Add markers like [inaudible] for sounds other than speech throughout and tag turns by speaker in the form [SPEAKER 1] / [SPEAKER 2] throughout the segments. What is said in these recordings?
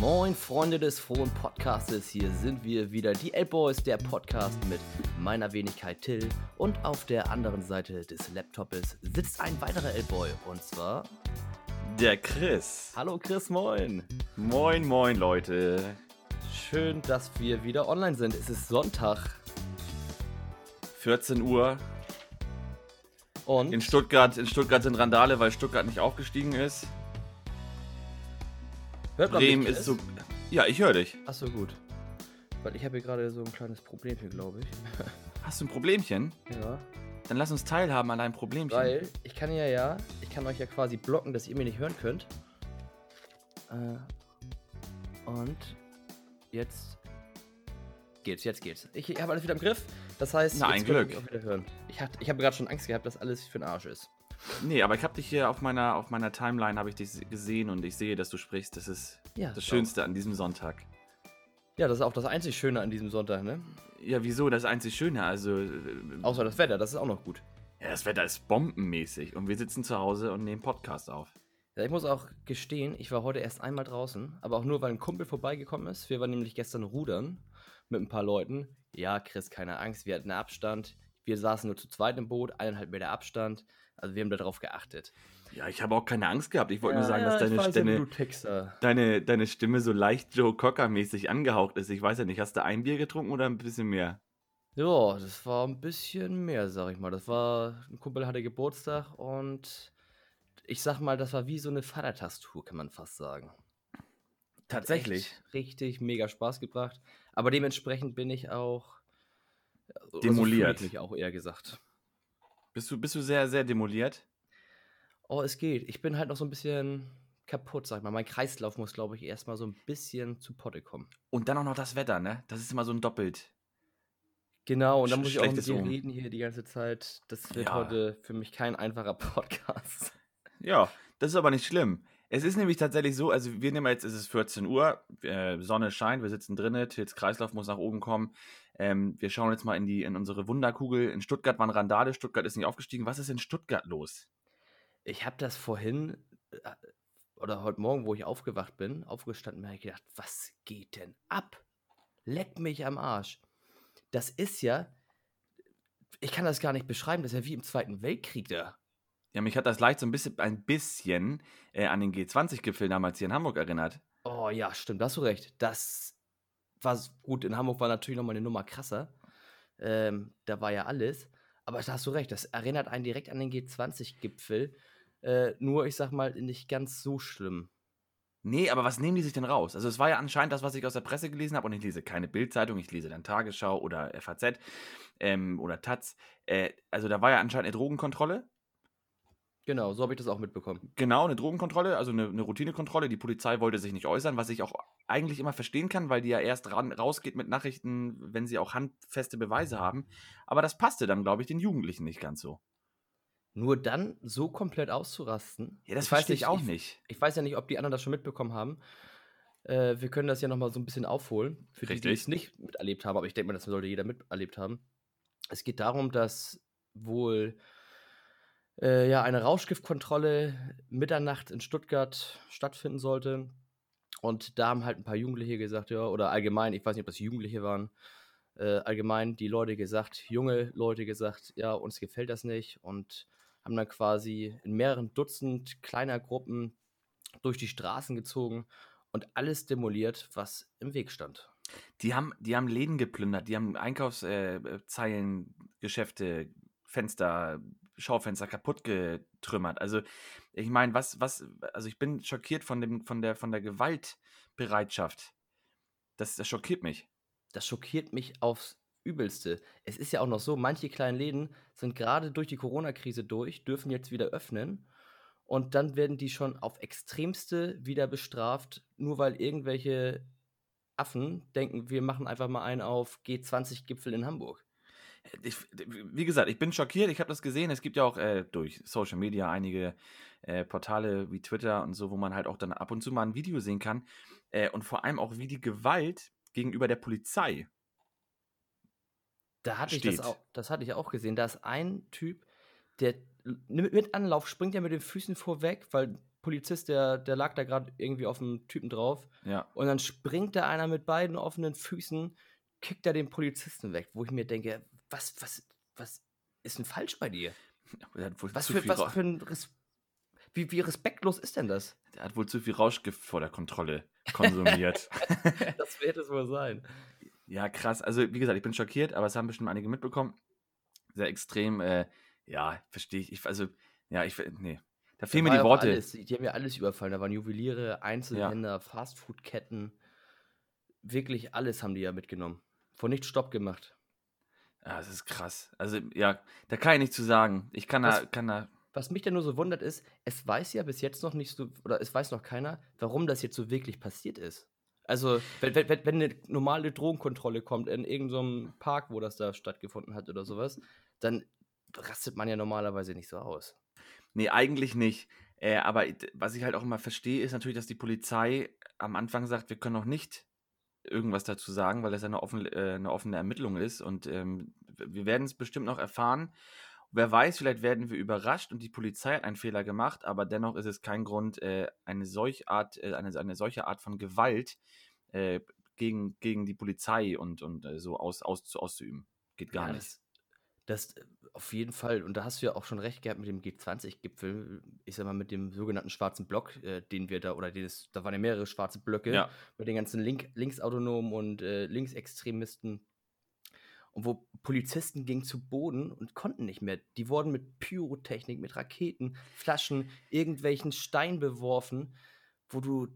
[SPEAKER 1] Moin Freunde des frohen Podcastes, hier sind wir wieder, die L-Boys, der Podcast mit meiner Wenigkeit Till und auf der anderen Seite des Laptops sitzt ein weiterer L-Boy und zwar
[SPEAKER 2] der Chris.
[SPEAKER 1] Hallo Chris, moin.
[SPEAKER 2] Moin, moin Leute.
[SPEAKER 1] Schön, dass wir wieder online sind. Es ist Sonntag.
[SPEAKER 2] 14 Uhr. Und? In Stuttgart, in Stuttgart sind Randale, weil Stuttgart nicht aufgestiegen ist.
[SPEAKER 1] Hört man Bremen
[SPEAKER 2] ist so. Ja, ich höre dich.
[SPEAKER 1] Achso, gut. Weil ich habe hier gerade so ein kleines Problemchen, glaube ich. [laughs]
[SPEAKER 2] Hast du ein Problemchen?
[SPEAKER 1] Ja.
[SPEAKER 2] Dann lass uns teilhaben an deinem Problemchen.
[SPEAKER 1] Weil ich kann ja ja, ich kann euch ja quasi blocken, dass ihr mich nicht hören könnt. Äh, und jetzt geht's, jetzt geht's. Ich, ich habe alles wieder im Griff. Das heißt,
[SPEAKER 2] Na,
[SPEAKER 1] jetzt
[SPEAKER 2] ein Glück.
[SPEAKER 1] Ich, auch wieder hören. ich, ich habe gerade schon Angst gehabt, dass alles für den Arsch ist.
[SPEAKER 2] Nee, aber ich habe dich hier auf meiner, auf meiner Timeline habe ich dich gesehen und ich sehe, dass du sprichst. Das ist ja, das Schönste auch. an diesem Sonntag.
[SPEAKER 1] Ja, das ist auch das einzig Schöne an diesem Sonntag, ne?
[SPEAKER 2] Ja, wieso das einzig Schöne? Also. Äh,
[SPEAKER 1] Außer das Wetter, das ist auch noch gut.
[SPEAKER 2] Ja, das Wetter ist bombenmäßig und wir sitzen zu Hause und nehmen Podcast auf.
[SPEAKER 1] Ja, ich muss auch gestehen, ich war heute erst einmal draußen, aber auch nur, weil ein Kumpel vorbeigekommen ist. Wir waren nämlich gestern rudern mit ein paar Leuten. Ja, Chris, keine Angst, wir hatten Abstand. Wir saßen nur zu zweit im Boot, eineinhalb Meter Abstand. Also wir haben darauf geachtet.
[SPEAKER 2] Ja, ich habe auch keine Angst gehabt. Ich wollte ja, nur sagen, dass deine Stimme, deine, deine Stimme so leicht Joe Cocker-mäßig angehaucht ist. Ich weiß ja nicht, hast du ein Bier getrunken oder ein bisschen mehr?
[SPEAKER 1] Ja, das war ein bisschen mehr, sag ich mal. Das war, ein Kumpel hatte Geburtstag und ich sag mal, das war wie so eine Vatertagstour, kann man fast sagen.
[SPEAKER 2] Tatsächlich.
[SPEAKER 1] Richtig mega Spaß gebracht. Aber dementsprechend bin ich auch.
[SPEAKER 2] Also Demoliert.
[SPEAKER 1] Also auch eher gesagt.
[SPEAKER 2] Bist du, bist du sehr, sehr demoliert?
[SPEAKER 1] Oh, es geht. Ich bin halt noch so ein bisschen kaputt, sag ich mal. Mein Kreislauf muss, glaube ich, erstmal so ein bisschen zu Potte kommen.
[SPEAKER 2] Und dann auch noch das Wetter, ne? Das ist immer so ein Doppelt.
[SPEAKER 1] Genau, und dann muss ich auch mit dir reden hier die ganze Zeit. Das wird ja. heute für mich kein einfacher [laughs] Podcast.
[SPEAKER 2] Ja, das ist aber nicht schlimm. Es ist nämlich tatsächlich so, also wir nehmen jetzt, es ist 14 Uhr, äh, Sonne scheint, wir sitzen drinnen, Tils Kreislauf muss nach oben kommen. Ähm, wir schauen jetzt mal in, die, in unsere Wunderkugel. In Stuttgart waren Randale, Stuttgart ist nicht aufgestiegen. Was ist in Stuttgart los?
[SPEAKER 1] Ich habe das vorhin äh, oder heute Morgen, wo ich aufgewacht bin, aufgestanden, habe ich gedacht, was geht denn ab? Leck mich am Arsch. Das ist ja, ich kann das gar nicht beschreiben, das ist ja wie im Zweiten Weltkrieg da.
[SPEAKER 2] Ja, mich hat das leicht so ein bisschen, ein bisschen äh, an den G20-Gipfel damals hier in Hamburg erinnert.
[SPEAKER 1] Oh ja, stimmt, da hast du recht. Das war gut, in Hamburg war natürlich nochmal eine Nummer krasser. Ähm, da war ja alles. Aber da hast du recht, das erinnert einen direkt an den G20-Gipfel. Äh, nur, ich sag mal, nicht ganz so schlimm.
[SPEAKER 2] Nee, aber was nehmen die sich denn raus? Also es war ja anscheinend das, was ich aus der Presse gelesen habe und ich lese keine Bildzeitung, ich lese dann Tagesschau oder FAZ ähm, oder Taz. Äh, also da war ja anscheinend eine Drogenkontrolle
[SPEAKER 1] Genau, so habe ich das auch mitbekommen.
[SPEAKER 2] Genau, eine Drogenkontrolle, also eine, eine, Routinekontrolle. Die Polizei wollte sich nicht äußern, was ich auch eigentlich immer verstehen kann, weil die ja erst ran, rausgeht mit Nachrichten, wenn sie auch handfeste Beweise haben. Aber das passte dann, glaube ich, den Jugendlichen nicht ganz so.
[SPEAKER 1] Nur dann so komplett auszurasten.
[SPEAKER 2] Ja, das ich verstehe ich auch nicht.
[SPEAKER 1] Ich, ich, weiß ja nicht, ob die anderen das schon mitbekommen haben. Äh, wir können das ja nochmal so ein bisschen aufholen, für Richtig. die, die es nicht miterlebt haben. Aber ich denke mal, das sollte jeder miterlebt haben. Es geht darum, dass wohl äh, ja, eine Rauschgiftkontrolle Mitternacht in Stuttgart stattfinden sollte. Und da haben halt ein paar Jugendliche gesagt, ja, oder allgemein, ich weiß nicht, ob das Jugendliche waren, äh, allgemein die Leute gesagt, junge Leute gesagt, ja, uns gefällt das nicht und haben dann quasi in mehreren Dutzend kleiner Gruppen durch die Straßen gezogen und alles demoliert, was im Weg stand.
[SPEAKER 2] Die haben, die haben Läden geplündert, die haben Einkaufszeilen, äh, Geschäfte, Fenster Schaufenster kaputt getrümmert. Also, ich meine, was, was, also ich bin schockiert von dem, von der, von der Gewaltbereitschaft. Das, das schockiert mich.
[SPEAKER 1] Das schockiert mich aufs Übelste. Es ist ja auch noch so, manche kleinen Läden sind gerade durch die Corona-Krise durch, dürfen jetzt wieder öffnen und dann werden die schon auf extremste wieder bestraft, nur weil irgendwelche Affen denken, wir machen einfach mal einen auf G20-Gipfel in Hamburg
[SPEAKER 2] ich, wie gesagt, ich bin schockiert. Ich habe das gesehen. Es gibt ja auch äh, durch Social Media einige äh, Portale wie Twitter und so, wo man halt auch dann ab und zu mal ein Video sehen kann. Äh, und vor allem auch, wie die Gewalt gegenüber der Polizei.
[SPEAKER 1] Da hatte steht. ich das auch, das hatte ich auch gesehen. Da ist ein Typ, der mit Anlauf springt ja mit den Füßen vorweg, weil Polizist, der, der lag da gerade irgendwie auf dem Typen drauf.
[SPEAKER 2] Ja.
[SPEAKER 1] Und dann springt da einer mit beiden offenen Füßen, kickt er den Polizisten weg, wo ich mir denke, was, was, was ist denn falsch bei dir? [laughs] was, für, was für ein Res wie, wie respektlos ist denn das?
[SPEAKER 2] Der hat wohl zu viel Rauschgift vor der Kontrolle konsumiert. [laughs] [laughs]
[SPEAKER 1] das wird es wohl sein.
[SPEAKER 2] Ja, krass. Also, wie gesagt, ich bin schockiert, aber es haben bestimmt einige mitbekommen. Sehr extrem, äh, ja, verstehe ich. ich. Also, ja, ich, nee. Da fehlen mir die Worte.
[SPEAKER 1] Alles, die haben ja alles überfallen. Da waren Juweliere, Einzelhändler, ja. Fastfood-Ketten. Wirklich alles haben die ja mitgenommen. Vor nichts Stopp gemacht.
[SPEAKER 2] Ja, das ist krass. Also, ja, da kann ich nichts zu sagen. Ich kann was, da, kann da.
[SPEAKER 1] Was mich dann nur so wundert ist, es weiß ja bis jetzt noch nicht so, oder es weiß noch keiner, warum das jetzt so wirklich passiert ist. Also, wenn, wenn, wenn eine normale Drogenkontrolle kommt in irgendeinem Park, wo das da stattgefunden hat oder sowas, dann rastet man ja normalerweise nicht so aus.
[SPEAKER 2] Nee, eigentlich nicht. Äh, aber was ich halt auch immer verstehe, ist natürlich, dass die Polizei am Anfang sagt, wir können noch nicht irgendwas dazu sagen, weil das eine, offen, äh, eine offene Ermittlung ist. Und ähm, wir werden es bestimmt noch erfahren. Wer weiß, vielleicht werden wir überrascht und die Polizei hat einen Fehler gemacht, aber dennoch ist es kein Grund, äh, eine, solch Art, äh, eine, eine solche Art von Gewalt äh, gegen, gegen die Polizei und, und äh, so aus, aus, auszuüben. Geht gar ja, nicht.
[SPEAKER 1] Das, das äh, auf jeden Fall, und da hast du ja auch schon recht gehabt mit dem G20-Gipfel, ich sag mal mit dem sogenannten schwarzen Block, äh, den wir da, oder den es, da waren ja mehrere schwarze Blöcke
[SPEAKER 2] ja.
[SPEAKER 1] mit den ganzen Link, Linksautonomen und äh, Linksextremisten. Und wo Polizisten gingen zu Boden und konnten nicht mehr. Die wurden mit Pyrotechnik, mit Raketen, Flaschen, irgendwelchen Stein beworfen, wo du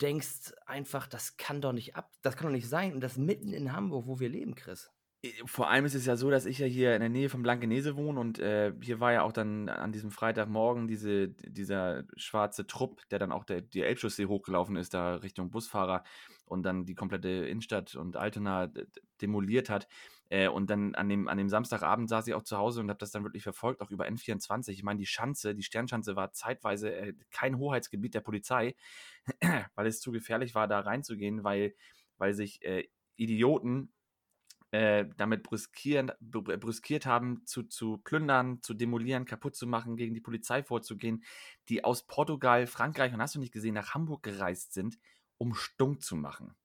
[SPEAKER 1] denkst einfach, das kann doch nicht ab, das kann doch nicht sein. Und das mitten in Hamburg, wo wir leben, Chris.
[SPEAKER 2] Äh, vor allem ist es ja so, dass ich ja hier in der Nähe von Blankenese wohne und äh, hier war ja auch dann an diesem Freitagmorgen diese, dieser schwarze Trupp, der dann auch der, die Elbchaussee hochgelaufen ist, da Richtung Busfahrer und dann die komplette Innenstadt und Altona demoliert hat. Äh, und dann an dem, an dem Samstagabend saß ich auch zu Hause und habe das dann wirklich verfolgt, auch über N24. Ich meine, die Schanze, die Sternschanze war zeitweise äh, kein Hoheitsgebiet der Polizei, [clears throat] weil es zu gefährlich war, da reinzugehen, weil, weil sich äh, Idioten äh, damit brüskieren, brüskiert haben, zu, zu plündern, zu demolieren, kaputt zu machen, gegen die Polizei vorzugehen, die aus Portugal, Frankreich und hast du nicht gesehen, nach Hamburg gereist sind, um stunk zu machen.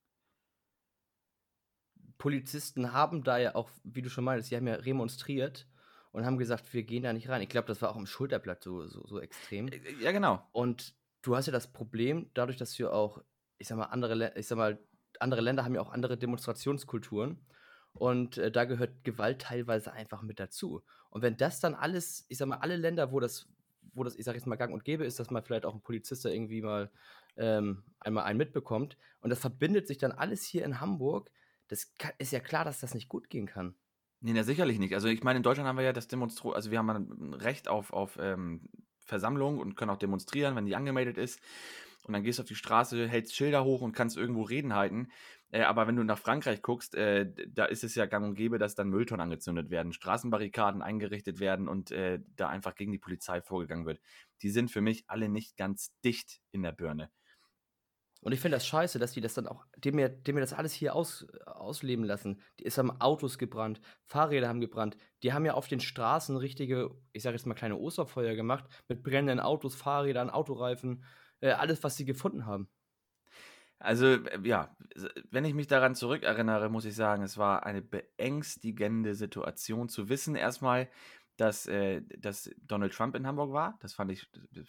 [SPEAKER 1] Polizisten haben da ja auch, wie du schon meinst, sie haben ja remonstriert und haben gesagt, wir gehen da nicht rein. Ich glaube, das war auch im Schulterblatt so, so, so extrem. Äh,
[SPEAKER 2] ja, genau.
[SPEAKER 1] Und du hast ja das Problem, dadurch, dass du auch, ich sag mal, andere, ich sag mal, andere Länder haben ja auch andere Demonstrationskulturen. Und äh, da gehört Gewalt teilweise einfach mit dazu. Und wenn das dann alles, ich sag mal, alle Länder, wo das, wo das, ich sag jetzt mal, gang und gäbe ist, dass man vielleicht auch ein Polizist da irgendwie mal ähm, einmal einen mitbekommt und das verbindet sich dann alles hier in Hamburg, das kann, ist ja klar, dass das nicht gut gehen kann.
[SPEAKER 2] Nee, na, sicherlich nicht. Also ich meine, in Deutschland haben wir ja das Demonstro, also wir haben ein Recht auf, auf ähm, Versammlung und können auch demonstrieren, wenn die angemeldet ist. Und dann gehst du auf die Straße, hältst Schilder hoch und kannst irgendwo Reden halten. Äh, aber wenn du nach Frankreich guckst, äh, da ist es ja gang und gäbe, dass dann Mülltonnen angezündet werden, Straßenbarrikaden eingerichtet werden und äh, da einfach gegen die Polizei vorgegangen wird. Die sind für mich alle nicht ganz dicht in der Birne.
[SPEAKER 1] Und ich finde das scheiße, dass die das dann auch, dem mir, dem mir das alles hier aus, ausleben lassen. Die ist haben Autos gebrannt, Fahrräder haben gebrannt. Die haben ja auf den Straßen richtige, ich sage jetzt mal kleine Osterfeuer gemacht, mit brennenden Autos, Fahrrädern, Autoreifen, äh, alles, was sie gefunden haben.
[SPEAKER 2] Also, äh, ja, wenn ich mich daran zurückerinnere, muss ich sagen, es war eine beängstigende Situation zu wissen, erstmal, dass, äh, dass Donald Trump in Hamburg war. Das fand ich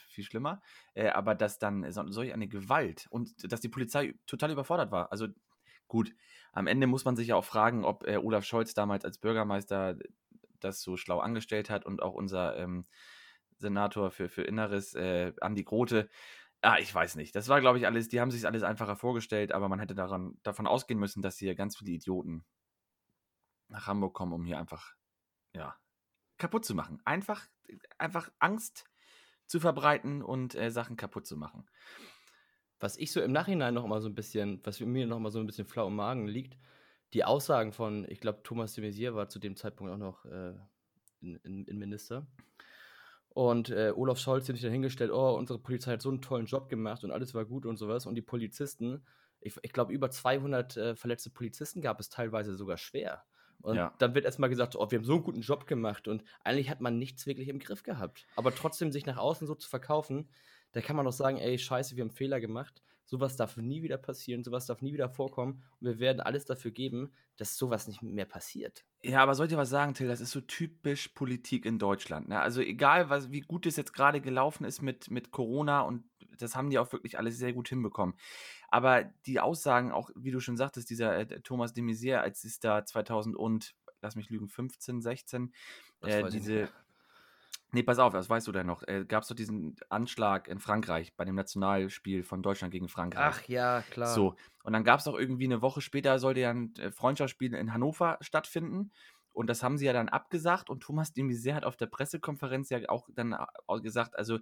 [SPEAKER 2] viel schlimmer. Äh, aber dass dann so, solch eine Gewalt und dass die Polizei total überfordert war. Also gut, am Ende muss man sich ja auch fragen, ob äh, Olaf Scholz damals als Bürgermeister das so schlau angestellt hat und auch unser ähm, Senator für, für Inneres, äh, Andi Grote. Ah, ich weiß nicht. Das war, glaube ich, alles, die haben sich alles einfacher vorgestellt, aber man hätte daran, davon ausgehen müssen, dass hier ganz viele Idioten nach Hamburg kommen, um hier einfach, ja, kaputt zu machen. Einfach, einfach Angst zu verbreiten und äh, Sachen kaputt zu machen.
[SPEAKER 1] Was ich so im Nachhinein noch mal so ein bisschen, was mir noch mal so ein bisschen flau im Magen liegt, die Aussagen von, ich glaube, Thomas de Maizière war zu dem Zeitpunkt auch noch äh, Innenminister. Und äh, Olaf Scholz hat sich dann hingestellt, oh, unsere Polizei hat so einen tollen Job gemacht und alles war gut und sowas. Und die Polizisten, ich, ich glaube, über 200 äh, verletzte Polizisten gab es teilweise sogar schwer. Und ja. dann wird erstmal gesagt, oh, wir haben so einen guten Job gemacht und eigentlich hat man nichts wirklich im Griff gehabt. Aber trotzdem sich nach außen so zu verkaufen, da kann man doch sagen, ey, scheiße, wir haben Fehler gemacht. Sowas darf nie wieder passieren, sowas darf nie wieder vorkommen. Und wir werden alles dafür geben, dass sowas nicht mehr passiert.
[SPEAKER 2] Ja, aber soll ich dir was sagen, Till? Das ist so typisch Politik in Deutschland. Ne? Also egal, was, wie gut es jetzt gerade gelaufen ist mit, mit Corona und das haben die auch wirklich alles sehr gut hinbekommen. Aber die Aussagen, auch wie du schon sagtest, dieser äh, Thomas de Maizière, als es da 2000 und, lass mich lügen, 15, 16, äh, diese Nee, pass auf, das weißt du denn noch. Äh, Gab es doch diesen Anschlag in Frankreich bei dem Nationalspiel von Deutschland gegen Frankreich.
[SPEAKER 1] Ach ja, klar.
[SPEAKER 2] So, und dann gab es auch irgendwie eine Woche später, sollte ja ein äh, Freundschaftsspiel in Hannover stattfinden. Und das haben sie ja dann abgesagt. Und Thomas de Maizière hat auf der Pressekonferenz ja auch dann äh, gesagt, also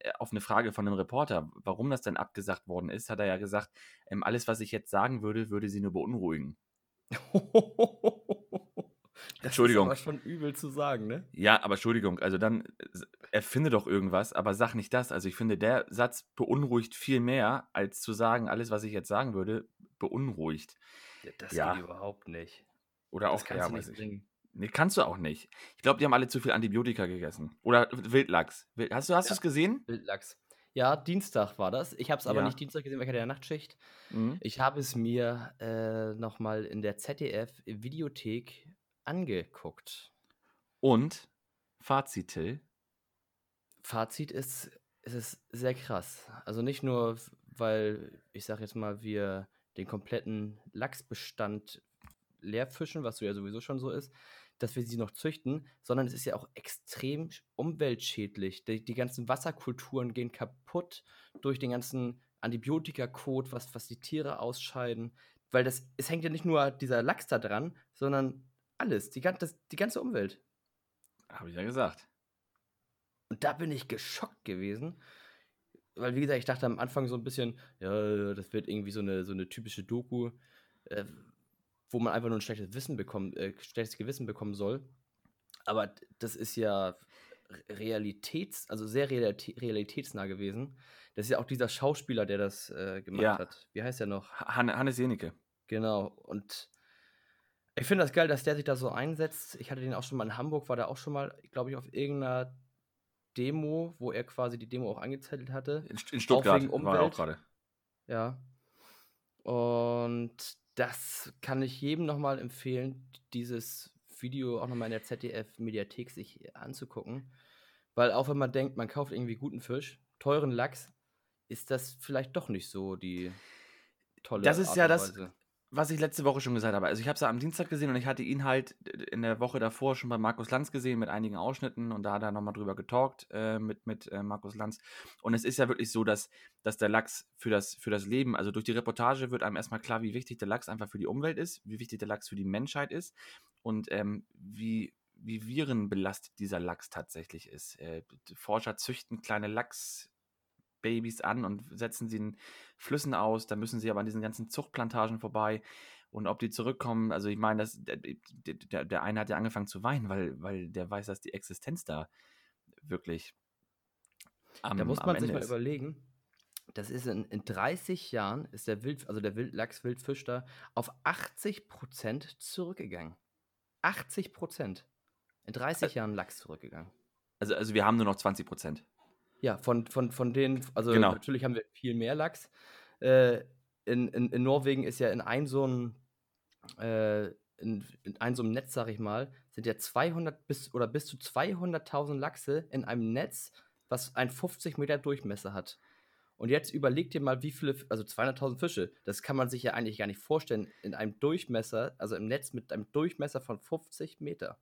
[SPEAKER 2] äh, auf eine Frage von einem Reporter, warum das denn abgesagt worden ist, hat er ja gesagt, ähm, alles, was ich jetzt sagen würde, würde sie nur beunruhigen. [laughs]
[SPEAKER 1] Das Entschuldigung. ist aber schon übel zu sagen, ne?
[SPEAKER 2] Ja, aber Entschuldigung, also dann äh, erfinde doch irgendwas, aber sag nicht das. Also ich finde, der Satz beunruhigt viel mehr, als zu sagen, alles, was ich jetzt sagen würde, beunruhigt.
[SPEAKER 1] Ja, das ja. geht überhaupt nicht.
[SPEAKER 2] Oder das auch, kannst ja, du nicht bringen. Nee, kannst du auch nicht. Ich glaube, die haben alle zu viel Antibiotika gegessen. Oder Wildlachs. Hast du hast ja. es gesehen?
[SPEAKER 1] Wildlachs. Ja, Dienstag war das. Ich habe es aber ja. nicht Dienstag gesehen, weil ich hatte ja Nachtschicht. Mhm. Ich habe es mir äh, nochmal in der ZDF-Videothek angeguckt.
[SPEAKER 2] Und Fazit, Till?
[SPEAKER 1] Fazit ist, es ist sehr krass. Also nicht nur, weil ich sage jetzt mal, wir den kompletten Lachsbestand leer fischen, was so ja sowieso schon so ist, dass wir sie noch züchten, sondern es ist ja auch extrem umweltschädlich. Die, die ganzen Wasserkulturen gehen kaputt durch den ganzen Antibiotika-Code, was, was die Tiere ausscheiden. Weil das, es hängt ja nicht nur dieser Lachs da dran, sondern alles, die, das, die ganze Umwelt.
[SPEAKER 2] Habe ich ja gesagt.
[SPEAKER 1] Und da bin ich geschockt gewesen. Weil, wie gesagt, ich dachte am Anfang so ein bisschen, ja, das wird irgendwie so eine, so eine typische Doku, äh, wo man einfach nur ein schlechtes Wissen bekommen, äh, schlechtes Gewissen bekommen soll. Aber das ist ja Realitäts, also sehr realitätsnah gewesen. Das ist ja auch dieser Schauspieler, der das äh, gemacht ja. hat. Wie heißt der noch?
[SPEAKER 2] Hannes Jenecke.
[SPEAKER 1] Genau. Und ich finde das geil, dass der sich da so einsetzt. Ich hatte den auch schon mal in Hamburg, war der auch schon mal, glaube ich, auf irgendeiner Demo, wo er quasi die Demo auch angezettelt hatte.
[SPEAKER 2] In, in Stuttgart war er auch gerade.
[SPEAKER 1] Ja. Und das kann ich jedem nochmal empfehlen, dieses Video auch nochmal in der ZDF-Mediathek sich anzugucken. Weil auch wenn man denkt, man kauft irgendwie guten Fisch, teuren Lachs, ist das vielleicht doch nicht so die tolle
[SPEAKER 2] Das ist Art ja das, was ich letzte Woche schon gesagt habe. Also ich habe es ja am Dienstag gesehen und ich hatte ihn halt in der Woche davor schon bei Markus Lanz gesehen mit einigen Ausschnitten und da hat er nochmal drüber getalkt äh, mit, mit äh, Markus Lanz. Und es ist ja wirklich so, dass, dass der Lachs für das, für das Leben, also durch die Reportage wird einem erstmal klar, wie wichtig der Lachs einfach für die Umwelt ist, wie wichtig der Lachs für die Menschheit ist und ähm, wie, wie virenbelastet dieser Lachs tatsächlich ist. Äh, Forscher züchten kleine Lachs Babys an und setzen sie in Flüssen aus. Da müssen sie aber an diesen ganzen Zuchtplantagen vorbei. Und ob die zurückkommen, also ich meine, das, der, der, eine hat ja angefangen zu weinen, weil, weil der weiß, dass die Existenz da wirklich
[SPEAKER 1] am Da muss man sich mal ist. überlegen, das ist in, in 30 Jahren ist der Wild, also der Wildlachs, Wildfisch da auf 80 Prozent zurückgegangen. 80 Prozent. In 30 Jahren Lachs zurückgegangen.
[SPEAKER 2] Also, also wir haben nur noch 20 Prozent.
[SPEAKER 1] Ja, von, von, von denen, also genau. natürlich haben wir viel mehr Lachs. Äh, in, in, in Norwegen ist ja in ein so ein, äh, in, in ein so einem Netz, sag ich mal, sind ja 200 bis oder bis zu 200.000 Lachse in einem Netz, was ein 50 Meter Durchmesser hat. Und jetzt überleg dir mal, wie viele, also 200.000 Fische, das kann man sich ja eigentlich gar nicht vorstellen, in einem Durchmesser, also im Netz mit einem Durchmesser von 50 Meter.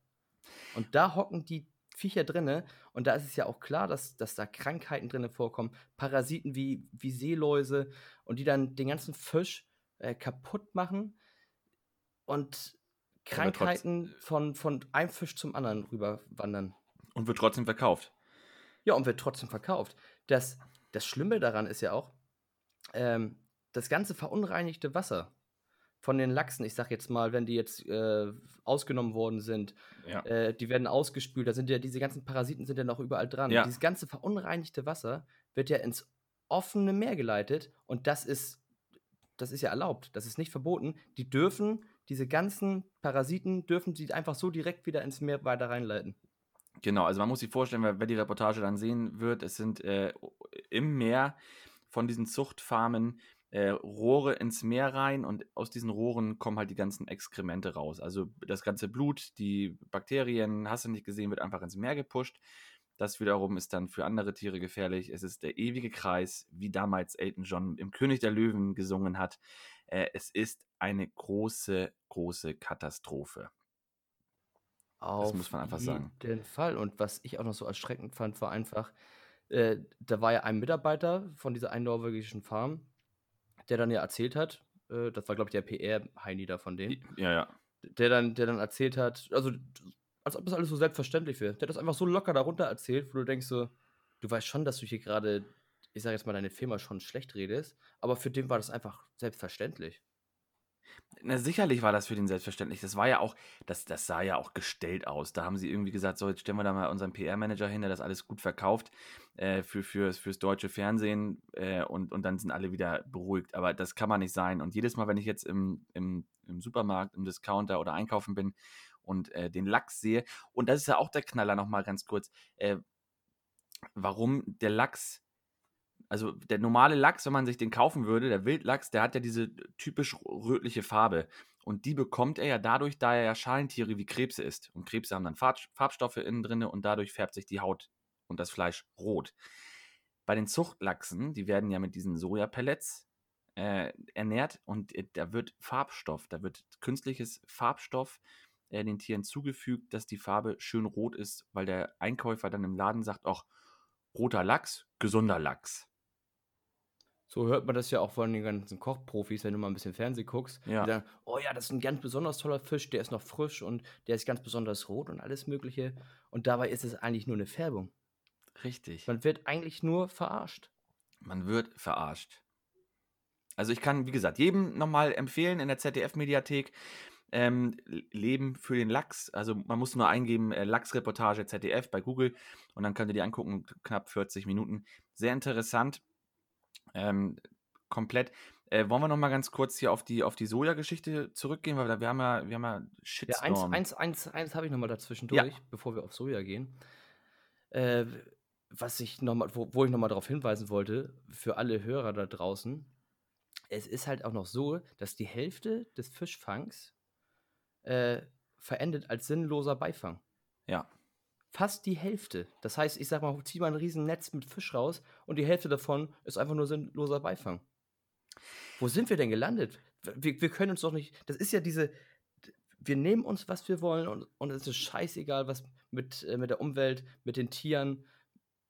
[SPEAKER 1] Und da hocken die Viecher drinne und da ist es ja auch klar, dass, dass da Krankheiten drinne vorkommen, Parasiten wie, wie Seeläuse und die dann den ganzen Fisch äh, kaputt machen und Krankheiten von, von einem Fisch zum anderen rüberwandern.
[SPEAKER 2] Und wird trotzdem verkauft.
[SPEAKER 1] Ja, und wird trotzdem verkauft. Das, das Schlimme daran ist ja auch, ähm, das ganze verunreinigte Wasser, von den Lachsen, ich sag jetzt mal, wenn die jetzt äh, ausgenommen worden sind, ja. äh, die werden ausgespült, da sind ja diese ganzen Parasiten sind ja noch überall dran. Ja. Dieses ganze verunreinigte Wasser wird ja ins offene Meer geleitet und das ist, das ist ja erlaubt, das ist nicht verboten. Die dürfen, diese ganzen Parasiten dürfen sie einfach so direkt wieder ins Meer weiter reinleiten.
[SPEAKER 2] Genau, also man muss sich vorstellen, wer, wer die Reportage dann sehen wird, es sind äh, im Meer von diesen Zuchtfarmen äh, Rohre ins Meer rein und aus diesen Rohren kommen halt die ganzen Exkremente raus. Also das ganze Blut, die Bakterien, hast du nicht gesehen, wird einfach ins Meer gepusht. Das wiederum ist dann für andere Tiere gefährlich. Es ist der ewige Kreis, wie damals Elton John im König der Löwen gesungen hat. Äh, es ist eine große, große Katastrophe.
[SPEAKER 1] Auf das muss man einfach sagen. Auf jeden Fall. Und was ich auch noch so erschreckend fand, war einfach, äh, da war ja ein Mitarbeiter von dieser einen norwegischen Farm, der dann ja erzählt hat, äh, das war, glaube ich, der PR-Heini da von denen.
[SPEAKER 2] Ja, ja.
[SPEAKER 1] Der dann, der dann erzählt hat, also als ob das alles so selbstverständlich wäre. Der hat das einfach so locker darunter erzählt, wo du denkst so, du weißt schon, dass du hier gerade, ich sage jetzt mal, deine Firma schon schlecht redest, aber für den war das einfach selbstverständlich.
[SPEAKER 2] Na, sicherlich war das für den selbstverständlich. Das war ja auch, das, das sah ja auch gestellt aus. Da haben sie irgendwie gesagt, so, jetzt stellen wir da mal unseren PR-Manager hin, der das alles gut verkauft äh, für, für, fürs deutsche Fernsehen äh, und, und dann sind alle wieder beruhigt. Aber das kann man nicht sein. Und jedes Mal, wenn ich jetzt im, im, im Supermarkt, im Discounter oder einkaufen bin und äh, den Lachs sehe, und das ist ja auch der Knaller nochmal ganz kurz, äh, warum der Lachs also der normale Lachs, wenn man sich den kaufen würde, der Wildlachs, der hat ja diese typisch rötliche Farbe. Und die bekommt er ja dadurch, da er ja Schalentiere wie Krebse ist. Und Krebse haben dann Farbstoffe innen drin und dadurch färbt sich die Haut und das Fleisch rot. Bei den Zuchtlachsen, die werden ja mit diesen Sojapellets äh, ernährt und äh, da wird Farbstoff, da wird künstliches Farbstoff äh, den Tieren zugefügt, dass die Farbe schön rot ist, weil der Einkäufer dann im Laden sagt, auch roter Lachs, gesunder Lachs.
[SPEAKER 1] So hört man das ja auch von den ganzen Kochprofis, wenn du mal ein bisschen Fernsehen guckst. Ja. Die sagen, oh ja, das ist ein ganz besonders toller Fisch, der ist noch frisch und der ist ganz besonders rot und alles Mögliche. Und dabei ist es eigentlich nur eine Färbung.
[SPEAKER 2] Richtig.
[SPEAKER 1] Man wird eigentlich nur verarscht.
[SPEAKER 2] Man wird verarscht. Also ich kann, wie gesagt, jedem nochmal empfehlen in der ZDF-Mediathek. Ähm, Leben für den Lachs. Also man muss nur eingeben, äh, Lachsreportage ZDF bei Google und dann könnt ihr die angucken, knapp 40 Minuten. Sehr interessant ähm, komplett. Äh, wollen wir noch mal ganz kurz hier auf die, auf die Soja-Geschichte zurückgehen, weil wir haben ja, wir haben ja
[SPEAKER 1] Shitstorm. Ja, eins, eins, eins, eins habe ich noch mal dazwischen durch, ja. bevor wir auf Soja gehen. Äh, was ich noch mal, wo, wo ich noch mal darauf hinweisen wollte, für alle Hörer da draußen, es ist halt auch noch so, dass die Hälfte des Fischfangs äh, verendet als sinnloser Beifang.
[SPEAKER 2] Ja.
[SPEAKER 1] Fast die Hälfte. Das heißt, ich sag mal, zieh mal ein riesen Netz mit Fisch raus und die Hälfte davon ist einfach nur sinnloser Beifang. Wo sind wir denn gelandet? Wir, wir können uns doch nicht. Das ist ja diese. Wir nehmen uns, was wir wollen und, und es ist scheißegal, was mit, äh, mit der Umwelt, mit den Tieren,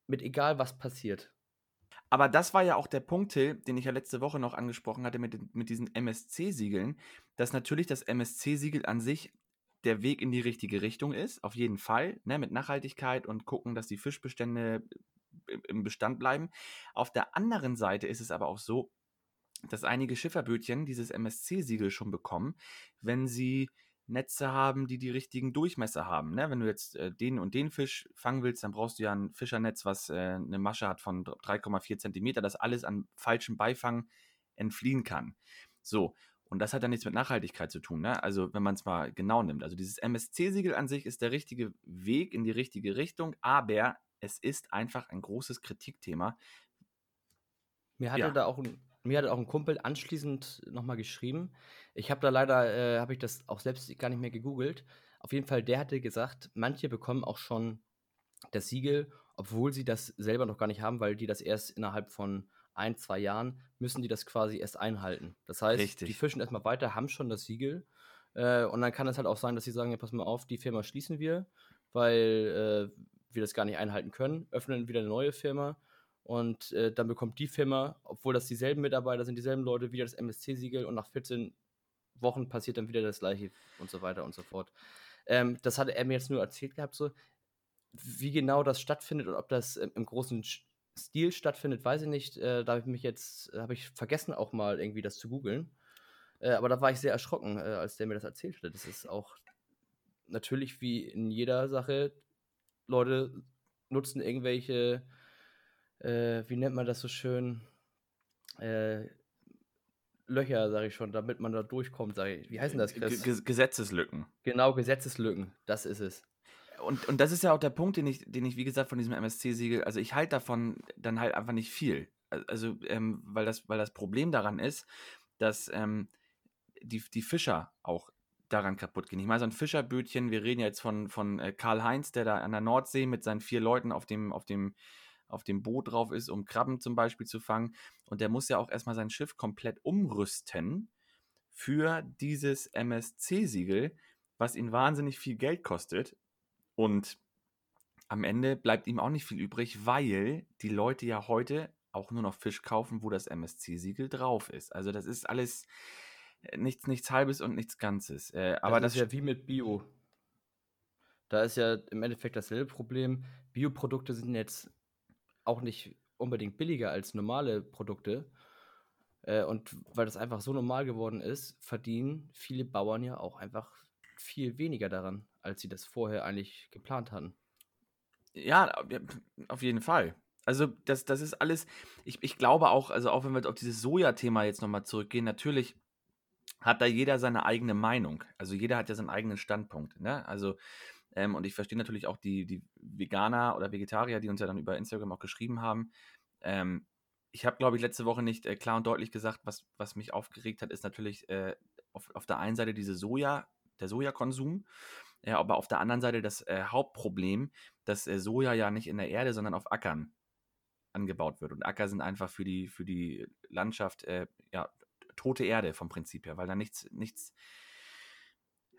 [SPEAKER 1] mit egal was passiert.
[SPEAKER 2] Aber das war ja auch der Punkt, Till, den ich ja letzte Woche noch angesprochen hatte mit, mit diesen MSC-Siegeln, dass natürlich das MSC-Siegel an sich der Weg in die richtige Richtung ist, auf jeden Fall, ne, mit Nachhaltigkeit und gucken, dass die Fischbestände im Bestand bleiben. Auf der anderen Seite ist es aber auch so, dass einige Schifferbötchen dieses MSC-Siegel schon bekommen, wenn sie Netze haben, die die richtigen Durchmesser haben. Ne? Wenn du jetzt äh, den und den Fisch fangen willst, dann brauchst du ja ein Fischernetz, was äh, eine Masche hat von 3,4 Zentimeter, das alles an falschem Beifang entfliehen kann. So, und das hat ja nichts mit Nachhaltigkeit zu tun, ne? Also, wenn man es mal genau nimmt. Also, dieses MSC-Siegel an sich ist der richtige Weg in die richtige Richtung, aber es ist einfach ein großes Kritikthema.
[SPEAKER 1] Mir hatte ja. da auch ein, mir hat auch ein Kumpel anschließend nochmal geschrieben. Ich habe da leider, äh, habe ich das auch selbst gar nicht mehr gegoogelt. Auf jeden Fall, der hatte gesagt, manche bekommen auch schon das Siegel, obwohl sie das selber noch gar nicht haben, weil die das erst innerhalb von ein, zwei Jahren müssen die das quasi erst einhalten. Das heißt, Richtig. die fischen erstmal weiter, haben schon das Siegel. Äh, und dann kann es halt auch sein, dass sie sagen, ja, pass mal auf, die Firma schließen wir, weil äh, wir das gar nicht einhalten können, öffnen wieder eine neue Firma und äh, dann bekommt die Firma, obwohl das dieselben Mitarbeiter sind, dieselben Leute, wieder das MSC-Siegel und nach 14 Wochen passiert dann wieder das gleiche und so weiter und so fort. Ähm, das hatte er mir jetzt nur erzählt gehabt, so wie genau das stattfindet und ob das im großen Stil stattfindet, weiß ich nicht. Äh, da habe ich mich jetzt, äh, habe ich vergessen auch mal irgendwie das zu googeln. Äh, aber da war ich sehr erschrocken, äh, als der mir das erzählt hat. Das ist auch natürlich wie in jeder Sache, Leute nutzen irgendwelche, äh, wie nennt man das so schön, äh, Löcher, sage ich schon, damit man da durchkommt, sage ich. Wie heißen das,
[SPEAKER 2] Chris? G Gesetzeslücken.
[SPEAKER 1] Genau, Gesetzeslücken, das ist es.
[SPEAKER 2] Und, und das ist ja auch der Punkt, den ich, den ich, wie gesagt, von diesem MSC-Siegel, also ich halte davon dann halt einfach nicht viel. Also, ähm, weil, das, weil das Problem daran ist, dass ähm, die, die Fischer auch daran kaputt gehen. Ich meine, so ein Fischerbötchen, wir reden ja jetzt von, von äh, Karl-Heinz, der da an der Nordsee mit seinen vier Leuten auf dem, auf dem, auf dem Boot drauf ist, um Krabben zum Beispiel zu fangen. Und der muss ja auch erstmal sein Schiff komplett umrüsten für dieses MSC-Siegel, was ihn wahnsinnig viel Geld kostet. Und am Ende bleibt ihm auch nicht viel übrig, weil die Leute ja heute auch nur noch Fisch kaufen, wo das MSC-Siegel drauf ist. Also das ist alles äh, nichts, nichts Halbes und nichts Ganzes. Äh, aber das,
[SPEAKER 1] das ist ja wie mit Bio. Da ist ja im Endeffekt dasselbe Problem. Bioprodukte sind jetzt auch nicht unbedingt billiger als normale Produkte. Äh, und weil das einfach so normal geworden ist, verdienen viele Bauern ja auch einfach viel weniger daran, als sie das vorher eigentlich geplant hatten.
[SPEAKER 2] Ja, auf jeden Fall. Also das, das ist alles, ich, ich glaube auch, also auch wenn wir auf dieses Soja-Thema jetzt nochmal zurückgehen, natürlich hat da jeder seine eigene Meinung. Also jeder hat ja seinen eigenen Standpunkt. Ne? Also, ähm, und ich verstehe natürlich auch die, die Veganer oder Vegetarier, die uns ja dann über Instagram auch geschrieben haben. Ähm, ich habe, glaube ich, letzte Woche nicht äh, klar und deutlich gesagt, was, was mich aufgeregt hat, ist natürlich äh, auf, auf der einen Seite diese Soja, der Sojakonsum. Ja, aber auf der anderen Seite das äh, Hauptproblem, dass äh, Soja ja nicht in der Erde, sondern auf Ackern angebaut wird. Und Acker sind einfach für die, für die Landschaft äh, ja, tote Erde vom Prinzip her, weil da nichts, nichts,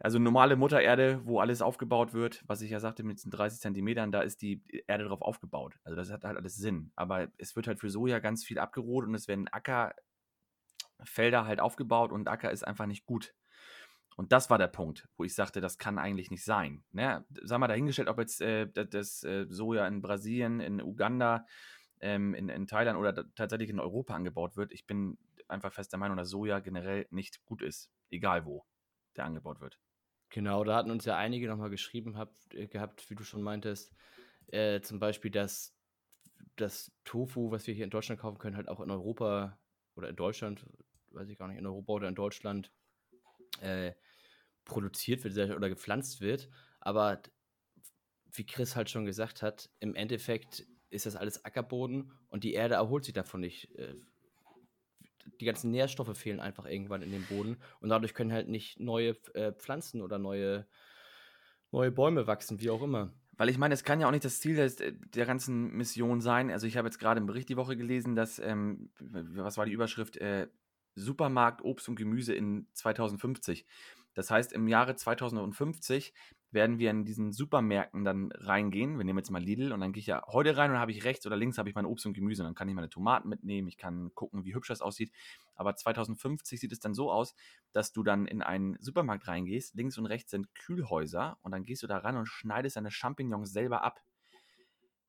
[SPEAKER 2] also normale Muttererde, wo alles aufgebaut wird, was ich ja sagte mit diesen 30 Zentimetern, da ist die Erde drauf aufgebaut. Also das hat halt alles Sinn. Aber es wird halt für Soja ganz viel abgerodet und es werden Ackerfelder halt aufgebaut und Acker ist einfach nicht gut. Und das war der Punkt, wo ich sagte, das kann eigentlich nicht sein. Ne? Sag mal dahingestellt, ob jetzt äh, das äh, Soja in Brasilien, in Uganda, ähm, in, in Thailand oder tatsächlich in Europa angebaut wird. Ich bin einfach fest der Meinung, dass Soja generell nicht gut ist, egal wo der angebaut wird.
[SPEAKER 1] Genau, da hatten uns ja einige nochmal geschrieben hab, äh, gehabt, wie du schon meintest, äh, zum Beispiel, dass das Tofu, was wir hier in Deutschland kaufen können, halt auch in Europa oder in Deutschland, weiß ich gar nicht, in Europa oder in Deutschland äh, produziert wird oder gepflanzt wird. Aber wie Chris halt schon gesagt hat, im Endeffekt ist das alles Ackerboden und die Erde erholt sich davon nicht. Äh, die ganzen Nährstoffe fehlen einfach irgendwann in dem Boden und dadurch können halt nicht neue äh, Pflanzen oder neue, neue Bäume wachsen, wie auch immer.
[SPEAKER 2] Weil ich meine, es kann ja auch nicht das Ziel des, der ganzen Mission sein. Also ich habe jetzt gerade im Bericht die Woche gelesen, dass, ähm, was war die Überschrift, äh, Supermarkt Obst und Gemüse in 2050. Das heißt, im Jahre 2050 werden wir in diesen Supermärkten dann reingehen. Wir nehmen jetzt mal Lidl und dann gehe ich ja heute rein und habe ich rechts oder links habe ich mein Obst und Gemüse. Dann kann ich meine Tomaten mitnehmen, ich kann gucken, wie hübsch das aussieht. Aber 2050 sieht es dann so aus, dass du dann in einen Supermarkt reingehst, links und rechts sind Kühlhäuser und dann gehst du da ran und schneidest deine Champignons selber ab.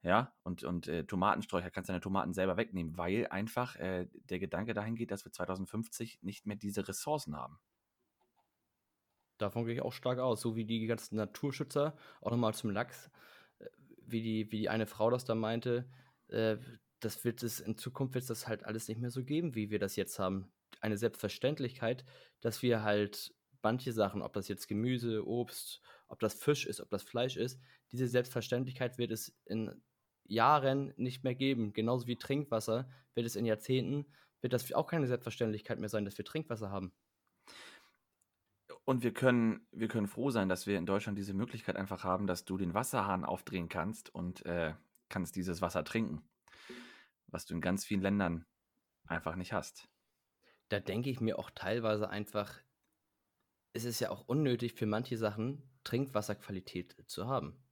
[SPEAKER 2] Ja, und, und äh, Tomatensträucher kannst deine Tomaten selber wegnehmen, weil einfach äh, der Gedanke dahin geht, dass wir 2050 nicht mehr diese Ressourcen haben.
[SPEAKER 1] Davon gehe ich auch stark aus. So wie die ganzen Naturschützer, auch nochmal zum Lachs, äh, wie die, wie die eine Frau das da meinte, äh, das wird es, in Zukunft wird es das halt alles nicht mehr so geben, wie wir das jetzt haben. Eine Selbstverständlichkeit, dass wir halt manche Sachen, ob das jetzt Gemüse, Obst, ob das Fisch ist, ob das Fleisch ist, diese Selbstverständlichkeit wird es in Jahren nicht mehr geben. Genauso wie Trinkwasser wird es in Jahrzehnten, wird das auch keine Selbstverständlichkeit mehr sein, dass wir Trinkwasser haben.
[SPEAKER 2] Und wir können, wir können froh sein, dass wir in Deutschland diese Möglichkeit einfach haben, dass du den Wasserhahn aufdrehen kannst und äh, kannst dieses Wasser trinken, was du in ganz vielen Ländern einfach nicht hast.
[SPEAKER 1] Da denke ich mir auch teilweise einfach, es ist ja auch unnötig für manche Sachen Trinkwasserqualität zu haben.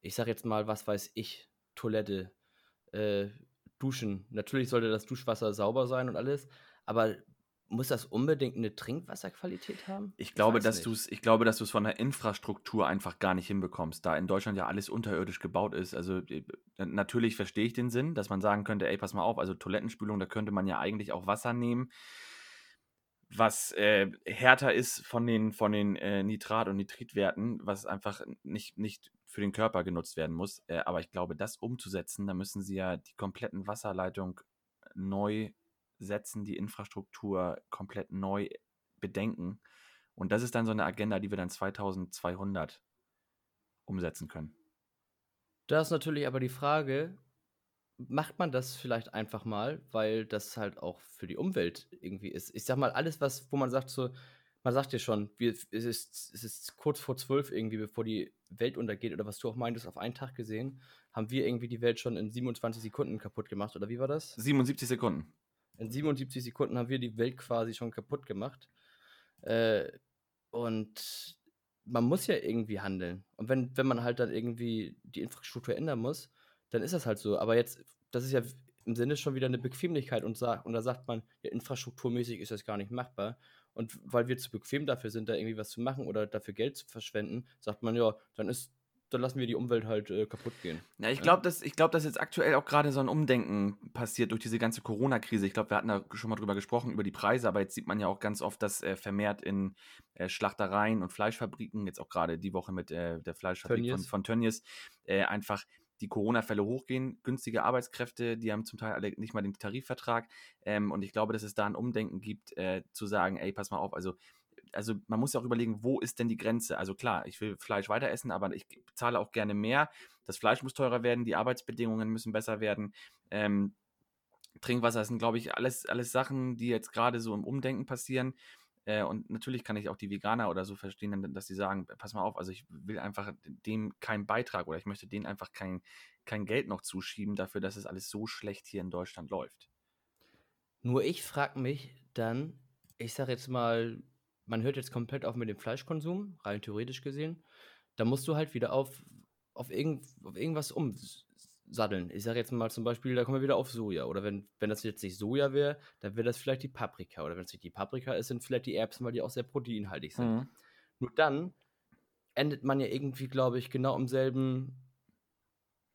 [SPEAKER 1] Ich sage jetzt mal, was weiß ich, Toilette, äh, Duschen. Natürlich sollte das Duschwasser sauber sein und alles, aber muss das unbedingt eine Trinkwasserqualität haben?
[SPEAKER 2] Ich glaube, ich dass du es, ich glaube, dass du es von der Infrastruktur einfach gar nicht hinbekommst, da in Deutschland ja alles unterirdisch gebaut ist. Also äh, natürlich verstehe ich den Sinn, dass man sagen könnte, ey, pass mal auf, also Toilettenspülung, da könnte man ja eigentlich auch Wasser nehmen, was äh, härter ist von den, von den äh, Nitrat- und Nitritwerten, was einfach nicht, nicht für den Körper genutzt werden muss. Äh, aber ich glaube, das umzusetzen, da müssen sie ja die kompletten Wasserleitung neu setzen, die Infrastruktur komplett neu bedenken. Und das ist dann so eine Agenda, die wir dann 2200 umsetzen können.
[SPEAKER 1] Da ist natürlich aber die Frage, macht man das vielleicht einfach mal, weil das halt auch für die Umwelt irgendwie ist. Ich sag mal, alles, was, wo man sagt, so, man sagt ja schon, wir, es, ist, es ist kurz vor zwölf irgendwie, bevor die Welt untergeht, oder was du auch meintest, auf einen Tag gesehen, haben wir irgendwie die Welt schon in 27 Sekunden kaputt gemacht, oder wie war das?
[SPEAKER 2] 77 Sekunden.
[SPEAKER 1] In 77 Sekunden haben wir die Welt quasi schon kaputt gemacht. Äh, und man muss ja irgendwie handeln. Und wenn, wenn man halt dann irgendwie die Infrastruktur ändern muss, dann ist das halt so. Aber jetzt, das ist ja im Sinne schon wieder eine Bequemlichkeit und, sagt, und da sagt man, ja, infrastrukturmäßig ist das gar nicht machbar. Und weil wir zu bequem dafür sind, da irgendwie was zu machen oder dafür Geld zu verschwenden, sagt man, ja, dann ist dann lassen wir die Umwelt halt äh, kaputt gehen.
[SPEAKER 2] Ja, ich glaube, dass, glaub, dass jetzt aktuell auch gerade so ein Umdenken passiert durch diese ganze Corona-Krise. Ich glaube, wir hatten da schon mal drüber gesprochen, über die Preise, aber jetzt sieht man ja auch ganz oft, dass äh, vermehrt in äh, Schlachtereien und Fleischfabriken, jetzt auch gerade die Woche mit äh, der Fleischfabrik Tönnies. von, von Tönnies, äh, einfach die Corona-Fälle hochgehen, günstige Arbeitskräfte, die haben zum Teil alle nicht mal den Tarifvertrag. Ähm, und ich glaube, dass es da ein Umdenken gibt, äh, zu sagen, ey, pass mal auf, also also man muss ja auch überlegen, wo ist denn die Grenze? Also klar, ich will Fleisch weiter essen, aber ich zahle auch gerne mehr. Das Fleisch muss teurer werden, die Arbeitsbedingungen müssen besser werden. Ähm, Trinkwasser sind, glaube ich, alles, alles Sachen, die jetzt gerade so im Umdenken passieren. Äh, und natürlich kann ich auch die Veganer oder so verstehen, dass sie sagen, pass mal auf, also ich will einfach dem keinen Beitrag oder ich möchte denen einfach kein, kein Geld noch zuschieben dafür, dass es alles so schlecht hier in Deutschland läuft.
[SPEAKER 1] Nur ich frage mich dann, ich sage jetzt mal, man hört jetzt komplett auf mit dem Fleischkonsum, rein theoretisch gesehen. Da musst du halt wieder auf, auf, irgend, auf irgendwas um satteln. Ich sage jetzt mal zum Beispiel, da kommen wir wieder auf Soja. Oder wenn, wenn das jetzt nicht Soja wäre, dann wäre das vielleicht die Paprika. Oder wenn es nicht die Paprika ist, sind vielleicht die Erbsen, weil die auch sehr proteinhaltig sind. Mhm. Nur dann endet man ja irgendwie, glaube ich, genau im selben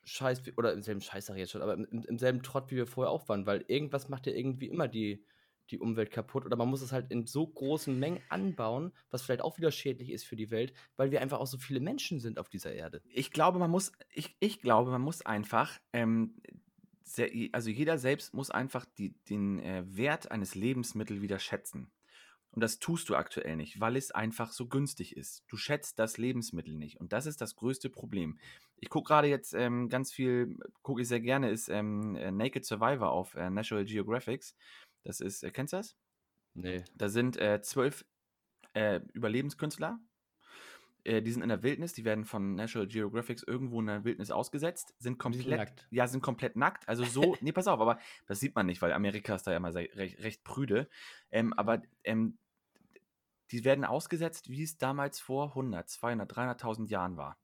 [SPEAKER 1] Scheiß, oder im selben Scheiß sage ich jetzt schon, aber im, im, selben Trott, wie wir vorher auch waren, weil irgendwas macht ja irgendwie immer die, die Umwelt kaputt oder man muss es halt in so großen Mengen anbauen, was vielleicht auch wieder schädlich ist für die Welt, weil wir einfach auch so viele Menschen sind auf dieser Erde.
[SPEAKER 2] Ich glaube, man muss, ich, ich glaube, man muss einfach, ähm, sehr, also jeder selbst muss einfach die, den äh, Wert eines Lebensmittels wieder schätzen. Und das tust du aktuell nicht, weil es einfach so günstig ist. Du schätzt das Lebensmittel nicht. Und das ist das größte Problem. Ich gucke gerade jetzt ähm, ganz viel, gucke ich sehr gerne, ist ähm, äh, Naked Survivor auf äh, National Geographics. Das ist, äh, kennst du das?
[SPEAKER 1] Nee.
[SPEAKER 2] Da sind äh, zwölf äh, Überlebenskünstler. Äh, die sind in der Wildnis, die werden von National Geographic irgendwo in der Wildnis ausgesetzt, sind komplett nackt. Ja, sind komplett nackt. Also so, [laughs] nee, pass auf, aber das sieht man nicht, weil Amerika ist da ja immer sehr, recht, recht prüde. Ähm, aber ähm, die werden ausgesetzt, wie es damals vor 100, 200, 300.000 Jahren war.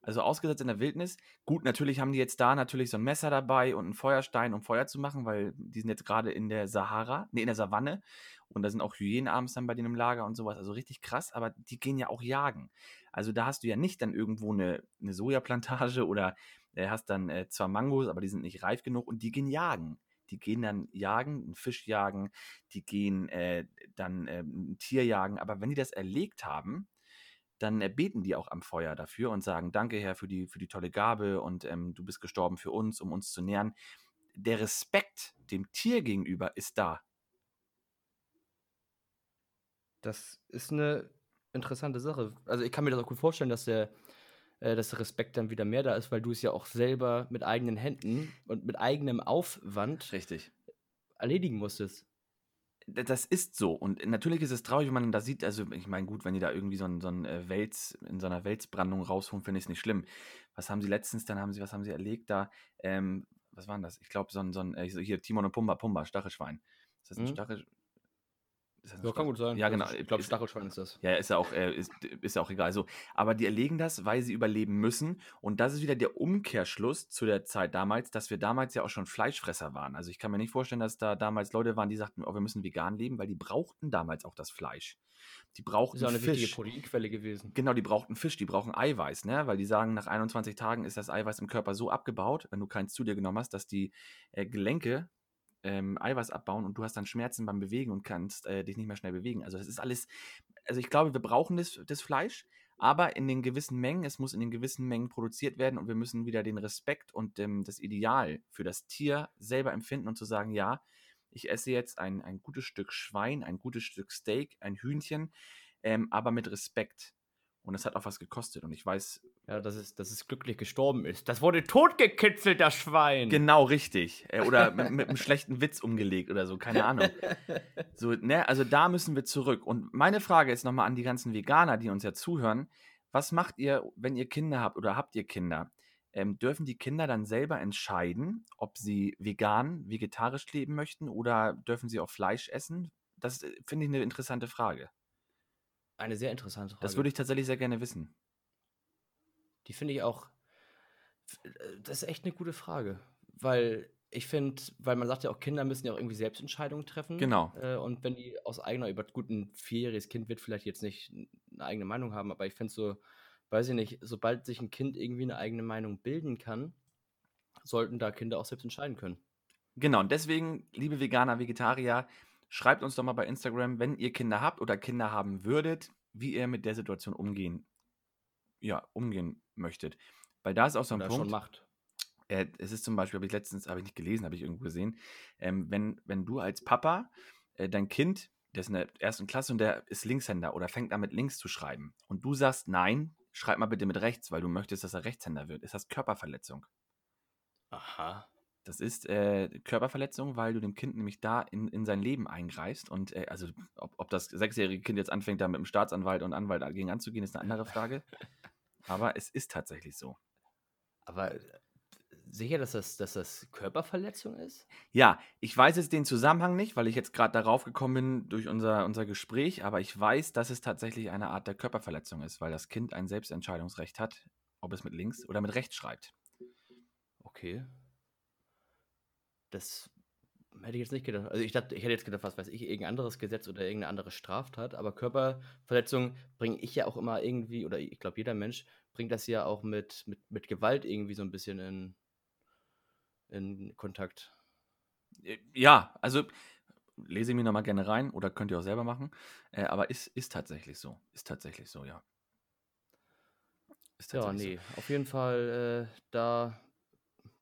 [SPEAKER 2] Also ausgesetzt in der Wildnis. Gut, natürlich haben die jetzt da natürlich so ein Messer dabei und einen Feuerstein, um Feuer zu machen, weil die sind jetzt gerade in der Sahara, nee, in der Savanne. Und da sind auch Hyänen abends dann bei denen im Lager und sowas. Also richtig krass, aber die gehen ja auch jagen. Also da hast du ja nicht dann irgendwo eine, eine Sojaplantage oder äh, hast dann äh, zwar Mangos, aber die sind nicht reif genug und die gehen jagen. Die gehen dann jagen, einen Fisch jagen, die gehen äh, dann äh, ein Tier jagen. Aber wenn die das erlegt haben, dann beten die auch am Feuer dafür und sagen, danke Herr für die, für die tolle Gabe und ähm, du bist gestorben für uns, um uns zu nähren. Der Respekt dem Tier gegenüber ist da.
[SPEAKER 1] Das ist eine interessante Sache. Also ich kann mir das auch gut vorstellen, dass der, äh, dass der Respekt dann wieder mehr da ist, weil du es ja auch selber mit eigenen Händen und mit eigenem Aufwand
[SPEAKER 2] Richtig.
[SPEAKER 1] erledigen musstest
[SPEAKER 2] das ist so. Und natürlich ist es traurig, wenn man da sieht, also ich meine, gut, wenn die da irgendwie so ein, so ein äh, Wels, in so einer Welsbrandung rausholen, finde ich es nicht schlimm. Was haben sie letztens, dann haben sie, was haben sie erlegt da? Ähm, was war das? Ich glaube, so ein, so ein, äh, hier, Timon und Pumba, Pumba, Stachelschwein. Ist das ein mhm. Stachel,
[SPEAKER 1] ja, kann gut sein.
[SPEAKER 2] Ja, genau.
[SPEAKER 1] Ich glaube, Stachelschwein ist das.
[SPEAKER 2] Ja, ist ja auch, äh, ist, ist ja auch egal. Also, aber die erlegen das, weil sie überleben müssen. Und das ist wieder der Umkehrschluss zu der Zeit damals, dass wir damals ja auch schon Fleischfresser waren. Also ich kann mir nicht vorstellen, dass da damals Leute waren, die sagten, oh, wir müssen vegan leben, weil die brauchten damals auch das Fleisch. Die brauchten Fisch.
[SPEAKER 1] Das ist auch eine Fisch. wichtige Proteinquelle gewesen.
[SPEAKER 2] Genau, die brauchten Fisch, die brauchen Eiweiß, ne? Weil die sagen, nach 21 Tagen ist das Eiweiß im Körper so abgebaut, wenn du keins zu dir genommen hast, dass die äh, Gelenke ähm, Eiweiß abbauen und du hast dann Schmerzen beim Bewegen und kannst äh, dich nicht mehr schnell bewegen. Also das ist alles, also ich glaube, wir brauchen das, das Fleisch, aber in den gewissen Mengen, es muss in den gewissen Mengen produziert werden und wir müssen wieder den Respekt und ähm, das Ideal für das Tier selber empfinden und zu sagen, ja, ich esse jetzt ein, ein gutes Stück Schwein, ein gutes Stück Steak, ein Hühnchen, ähm, aber mit Respekt. Und das hat auch was gekostet. Und ich weiß.
[SPEAKER 1] Ja, dass es, dass es glücklich gestorben ist. Das wurde totgekitzelt, das Schwein.
[SPEAKER 2] Genau, richtig. [laughs] Äh, oder mit, mit, einem schlechten Witz umgelegt oder so, keine Ahnung. So, ne, also da müssen wir zurück. Und meine Frage ist nochmal an die ganzen Veganer, die uns ja zuhören. Was macht ihr, wenn ihr Kinder habt oder habt ihr Kinder? Ähm, dürfen die Kinder dann selber entscheiden, ob sie vegan, vegetarisch leben möchten oder dürfen sie auch Fleisch essen? Das äh, finde ich eine interessante Frage.
[SPEAKER 1] Eine sehr interessante Frage.
[SPEAKER 2] Das würde ich tatsächlich sehr gerne wissen.
[SPEAKER 1] Die finde ich auch. Das ist echt eine gute Frage. Weil ich finde, weil man sagt ja auch, Kinder müssen ja auch irgendwie Selbstentscheidungen treffen.
[SPEAKER 2] Genau.
[SPEAKER 1] Äh, und wenn die aus eigener, über gut, ein vierjähriges Kind wird vielleicht jetzt nicht eine eigene Meinung haben, aber ich finde so, weiß ich nicht, sobald sich ein Kind irgendwie eine eigene Meinung bilden kann, sollten da Kinder auch selbst entscheiden können.
[SPEAKER 2] Genau, und deswegen, liebe Veganer, Vegetarier, schreibt uns doch mal bei Instagram, wenn ihr Kinder habt oder Kinder haben würdet, wie ihr mit der Situation umgehen, ja, umgehen möchtet. Weil da ist auch so ein oder Punkt. Schon macht. Äh, es ist zum Beispiel, habe ich letztens, habe ich nicht gelesen, habe ich irgendwo gesehen, ähm, wenn, wenn du als Papa äh, dein Kind, der ist in der ersten Klasse und der ist Linkshänder oder fängt an mit links zu schreiben und du sagst, nein, schreib mal bitte mit rechts, weil du möchtest, dass er Rechtshänder wird. Ist das Körperverletzung?
[SPEAKER 1] Aha.
[SPEAKER 2] Das ist äh, Körperverletzung, weil du dem Kind nämlich da in, in sein Leben eingreifst. Und äh, also, ob, ob das sechsjährige Kind jetzt anfängt, da mit dem Staatsanwalt und Anwalt dagegen anzugehen, ist eine andere Frage. Aber es ist tatsächlich so.
[SPEAKER 1] Aber äh, sicher, dass das, dass das Körperverletzung ist?
[SPEAKER 2] Ja, ich weiß jetzt den Zusammenhang nicht, weil ich jetzt gerade darauf gekommen bin durch unser, unser Gespräch, aber ich weiß, dass es tatsächlich eine Art der Körperverletzung ist, weil das Kind ein Selbstentscheidungsrecht hat, ob es mit links oder mit rechts schreibt.
[SPEAKER 1] Okay. Das hätte ich jetzt nicht gedacht. Also ich dachte, ich hätte jetzt gedacht, was weiß ich, irgendein anderes Gesetz oder irgendeine andere Straftat, aber Körperverletzung bringe ich ja auch immer irgendwie, oder ich glaube, jeder Mensch bringt das ja auch mit, mit, mit Gewalt irgendwie so ein bisschen in, in Kontakt.
[SPEAKER 2] Äh, ja, also lese ich mir nochmal gerne rein oder könnt ihr auch selber machen. Äh, aber ist, ist tatsächlich so. Ist tatsächlich so, ja.
[SPEAKER 1] Ist ja, nee, so. auf jeden Fall, äh, da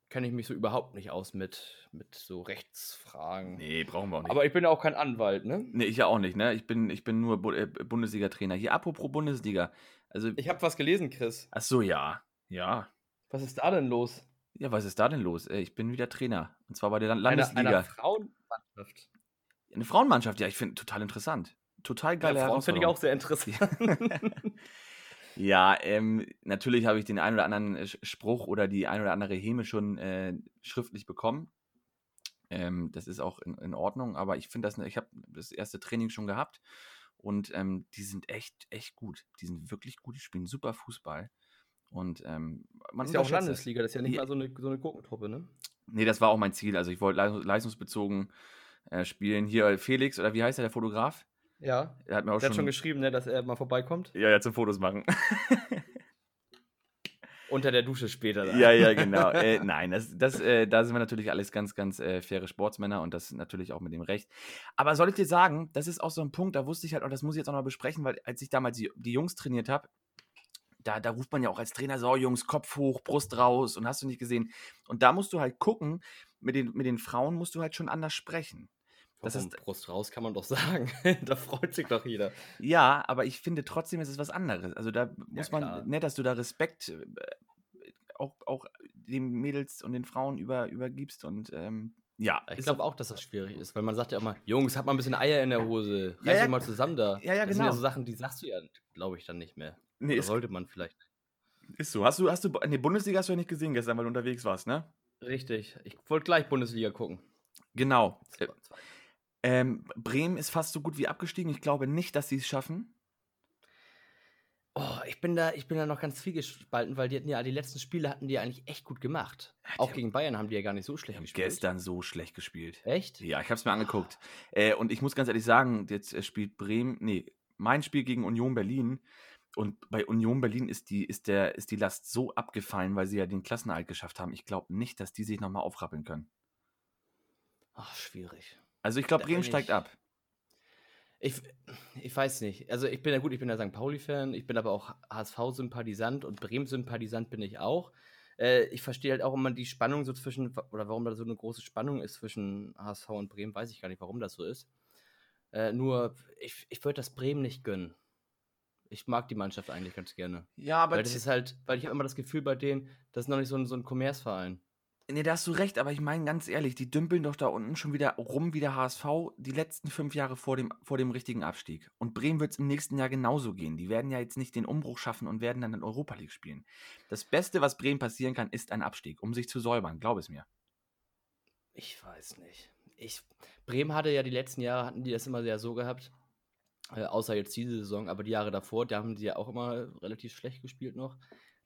[SPEAKER 1] kenne ich mich so überhaupt nicht aus mit, mit so Rechtsfragen.
[SPEAKER 2] Nee, brauchen wir auch nicht.
[SPEAKER 1] Aber ich bin ja auch kein Anwalt, ne?
[SPEAKER 2] Nee, ich ja auch nicht, ne? Ich bin, ich bin nur Bu äh, Bundesliga-Trainer. Hier, apropos Bundesliga. Also,
[SPEAKER 1] ich habe was gelesen, Chris.
[SPEAKER 2] Ach so, ja. Ja.
[SPEAKER 1] Was ist da denn los?
[SPEAKER 2] Ja, was ist da denn los? Äh, ich bin wieder Trainer. Und zwar bei der Landesliga. Eine, eine
[SPEAKER 1] Frauenmannschaft.
[SPEAKER 2] Eine Frauenmannschaft, ja, ich finde total interessant. Total geile ja,
[SPEAKER 1] Frauen finde ich auch sehr interessant. [laughs]
[SPEAKER 2] ja, ähm, natürlich habe ich den einen oder anderen äh, Spruch oder die ein oder andere Heme schon äh, schriftlich bekommen. Ähm, das ist auch in, in Ordnung, aber ich finde das, ich habe das erste Training schon gehabt und ähm, die sind echt, echt gut. Die sind wirklich gut, die spielen super Fußball. Und ähm,
[SPEAKER 1] man ist ja auch Landesliga, das ist ja nicht mal so eine, so eine Gurkentruppe, ne?
[SPEAKER 2] Nee, das war auch mein Ziel. Also ich wollte leistungsbezogen äh, spielen. Hier Felix, oder wie heißt er, der Fotograf?
[SPEAKER 1] Ja.
[SPEAKER 2] Er hat mir auch
[SPEAKER 1] der
[SPEAKER 2] schon,
[SPEAKER 1] hat schon geschrieben, ne, dass er mal vorbeikommt.
[SPEAKER 2] Ja, ja, zum Fotos machen. [laughs]
[SPEAKER 1] Unter der Dusche später.
[SPEAKER 2] Dann. Ja, ja, [laughs] genau. äh, nein, das, das, äh, da sind wir natürlich alles ganz, ganz äh, faire Sportsmänner und das natürlich auch mit dem Recht. Aber soll ich dir sagen, das ist auch so ein Punkt, da wusste ich halt, und das muss ich jetzt auch noch mal besprechen, weil als ich damals die, die Jungs trainiert habe, da, da ruft man ja auch als Trainer so, Jungs, Kopf hoch, Brust raus und hast du nicht gesehen. Und da musst du halt gucken, mit den, mit den Frauen musst du halt schon anders sprechen.
[SPEAKER 1] Das ist Brust raus kann man doch [laughs] sagen. da freut sich doch jeder.
[SPEAKER 2] Ja, aber ich finde trotzdem ist es was anderes. Also da muss ja, man, ne, dass du da Respekt äh, auch, auch den Mädels und den Frauen über, übergibst und ähm, ja.
[SPEAKER 1] Ich glaube auch, dass das schwierig ist, weil man sagt ja immer, Jungs, hat mal ein bisschen Eier in der Hose. Reiß ja, ja. mal zusammen da.
[SPEAKER 2] Ja, ja,
[SPEAKER 1] das
[SPEAKER 2] genau. Das sind ja
[SPEAKER 1] so Sachen, die sagst du ja, glaube ich, dann nicht mehr.
[SPEAKER 2] Nee,
[SPEAKER 1] sollte man vielleicht.
[SPEAKER 2] Ist so. Hast du, hast du, nee, Bundesliga hast du ja nicht gesehen gestern, weil du unterwegs warst, ne?
[SPEAKER 1] Richtig. Ich wollte gleich Bundesliga gucken.
[SPEAKER 2] Genau. Ähm, Bremen ist fast so gut wie abgestiegen. Ich glaube nicht, dass sie es schaffen.
[SPEAKER 1] Oh, ich bin da, ich bin da noch ganz viel gespalten, weil die hatten ja die letzten Spiele hatten die eigentlich echt gut gemacht. Ja, Auch gegen Bayern haben die ja gar nicht so schlecht gespielt.
[SPEAKER 2] Gestern so schlecht gespielt.
[SPEAKER 1] Echt?
[SPEAKER 2] Ja, ich habe es mir angeguckt. Äh, und ich muss ganz ehrlich sagen, jetzt äh, spielt Bremen, nee, mein Spiel gegen Union Berlin und bei Union Berlin ist die, ist, der, ist die Last so abgefallen, weil sie ja den Klassenerhalt geschafft haben. Ich glaube nicht, dass die sich nochmal aufrappeln können.
[SPEAKER 1] Ach, schwierig.
[SPEAKER 2] Also ich glaube, Bremen steigt ab.
[SPEAKER 1] Ich, ich weiß nicht. Also ich bin ja gut, ich bin ja St. Pauli-Fan, ich bin aber auch HSV-Sympathisant und Bremen-Sympathisant bin ich auch. Äh, ich verstehe halt auch immer die Spannung so zwischen, oder warum da so eine große Spannung ist zwischen HSV und Bremen, weiß ich gar nicht, warum das so ist. Äh, nur, ich, ich würde das Bremen nicht gönnen Ich mag die Mannschaft eigentlich ganz gerne.
[SPEAKER 2] Ja, aber.
[SPEAKER 1] Weil das ist halt, weil ich habe immer das Gefühl bei denen, das ist noch nicht so ein, so ein Kommerzverein.
[SPEAKER 2] Nee, da hast du recht, aber ich meine ganz ehrlich, die dümpeln doch da unten schon wieder rum wie der HSV die letzten fünf Jahre vor dem, vor dem richtigen Abstieg. Und Bremen wird es im nächsten Jahr genauso gehen. Die werden ja jetzt nicht den Umbruch schaffen und werden dann in Europa League spielen. Das Beste, was Bremen passieren kann, ist ein Abstieg, um sich zu säubern, glaub es mir.
[SPEAKER 1] Ich weiß nicht. Ich, Bremen hatte ja die letzten Jahre, hatten die das immer sehr so gehabt, äh, außer jetzt diese Saison, aber die Jahre davor, da haben sie ja auch immer relativ schlecht gespielt noch.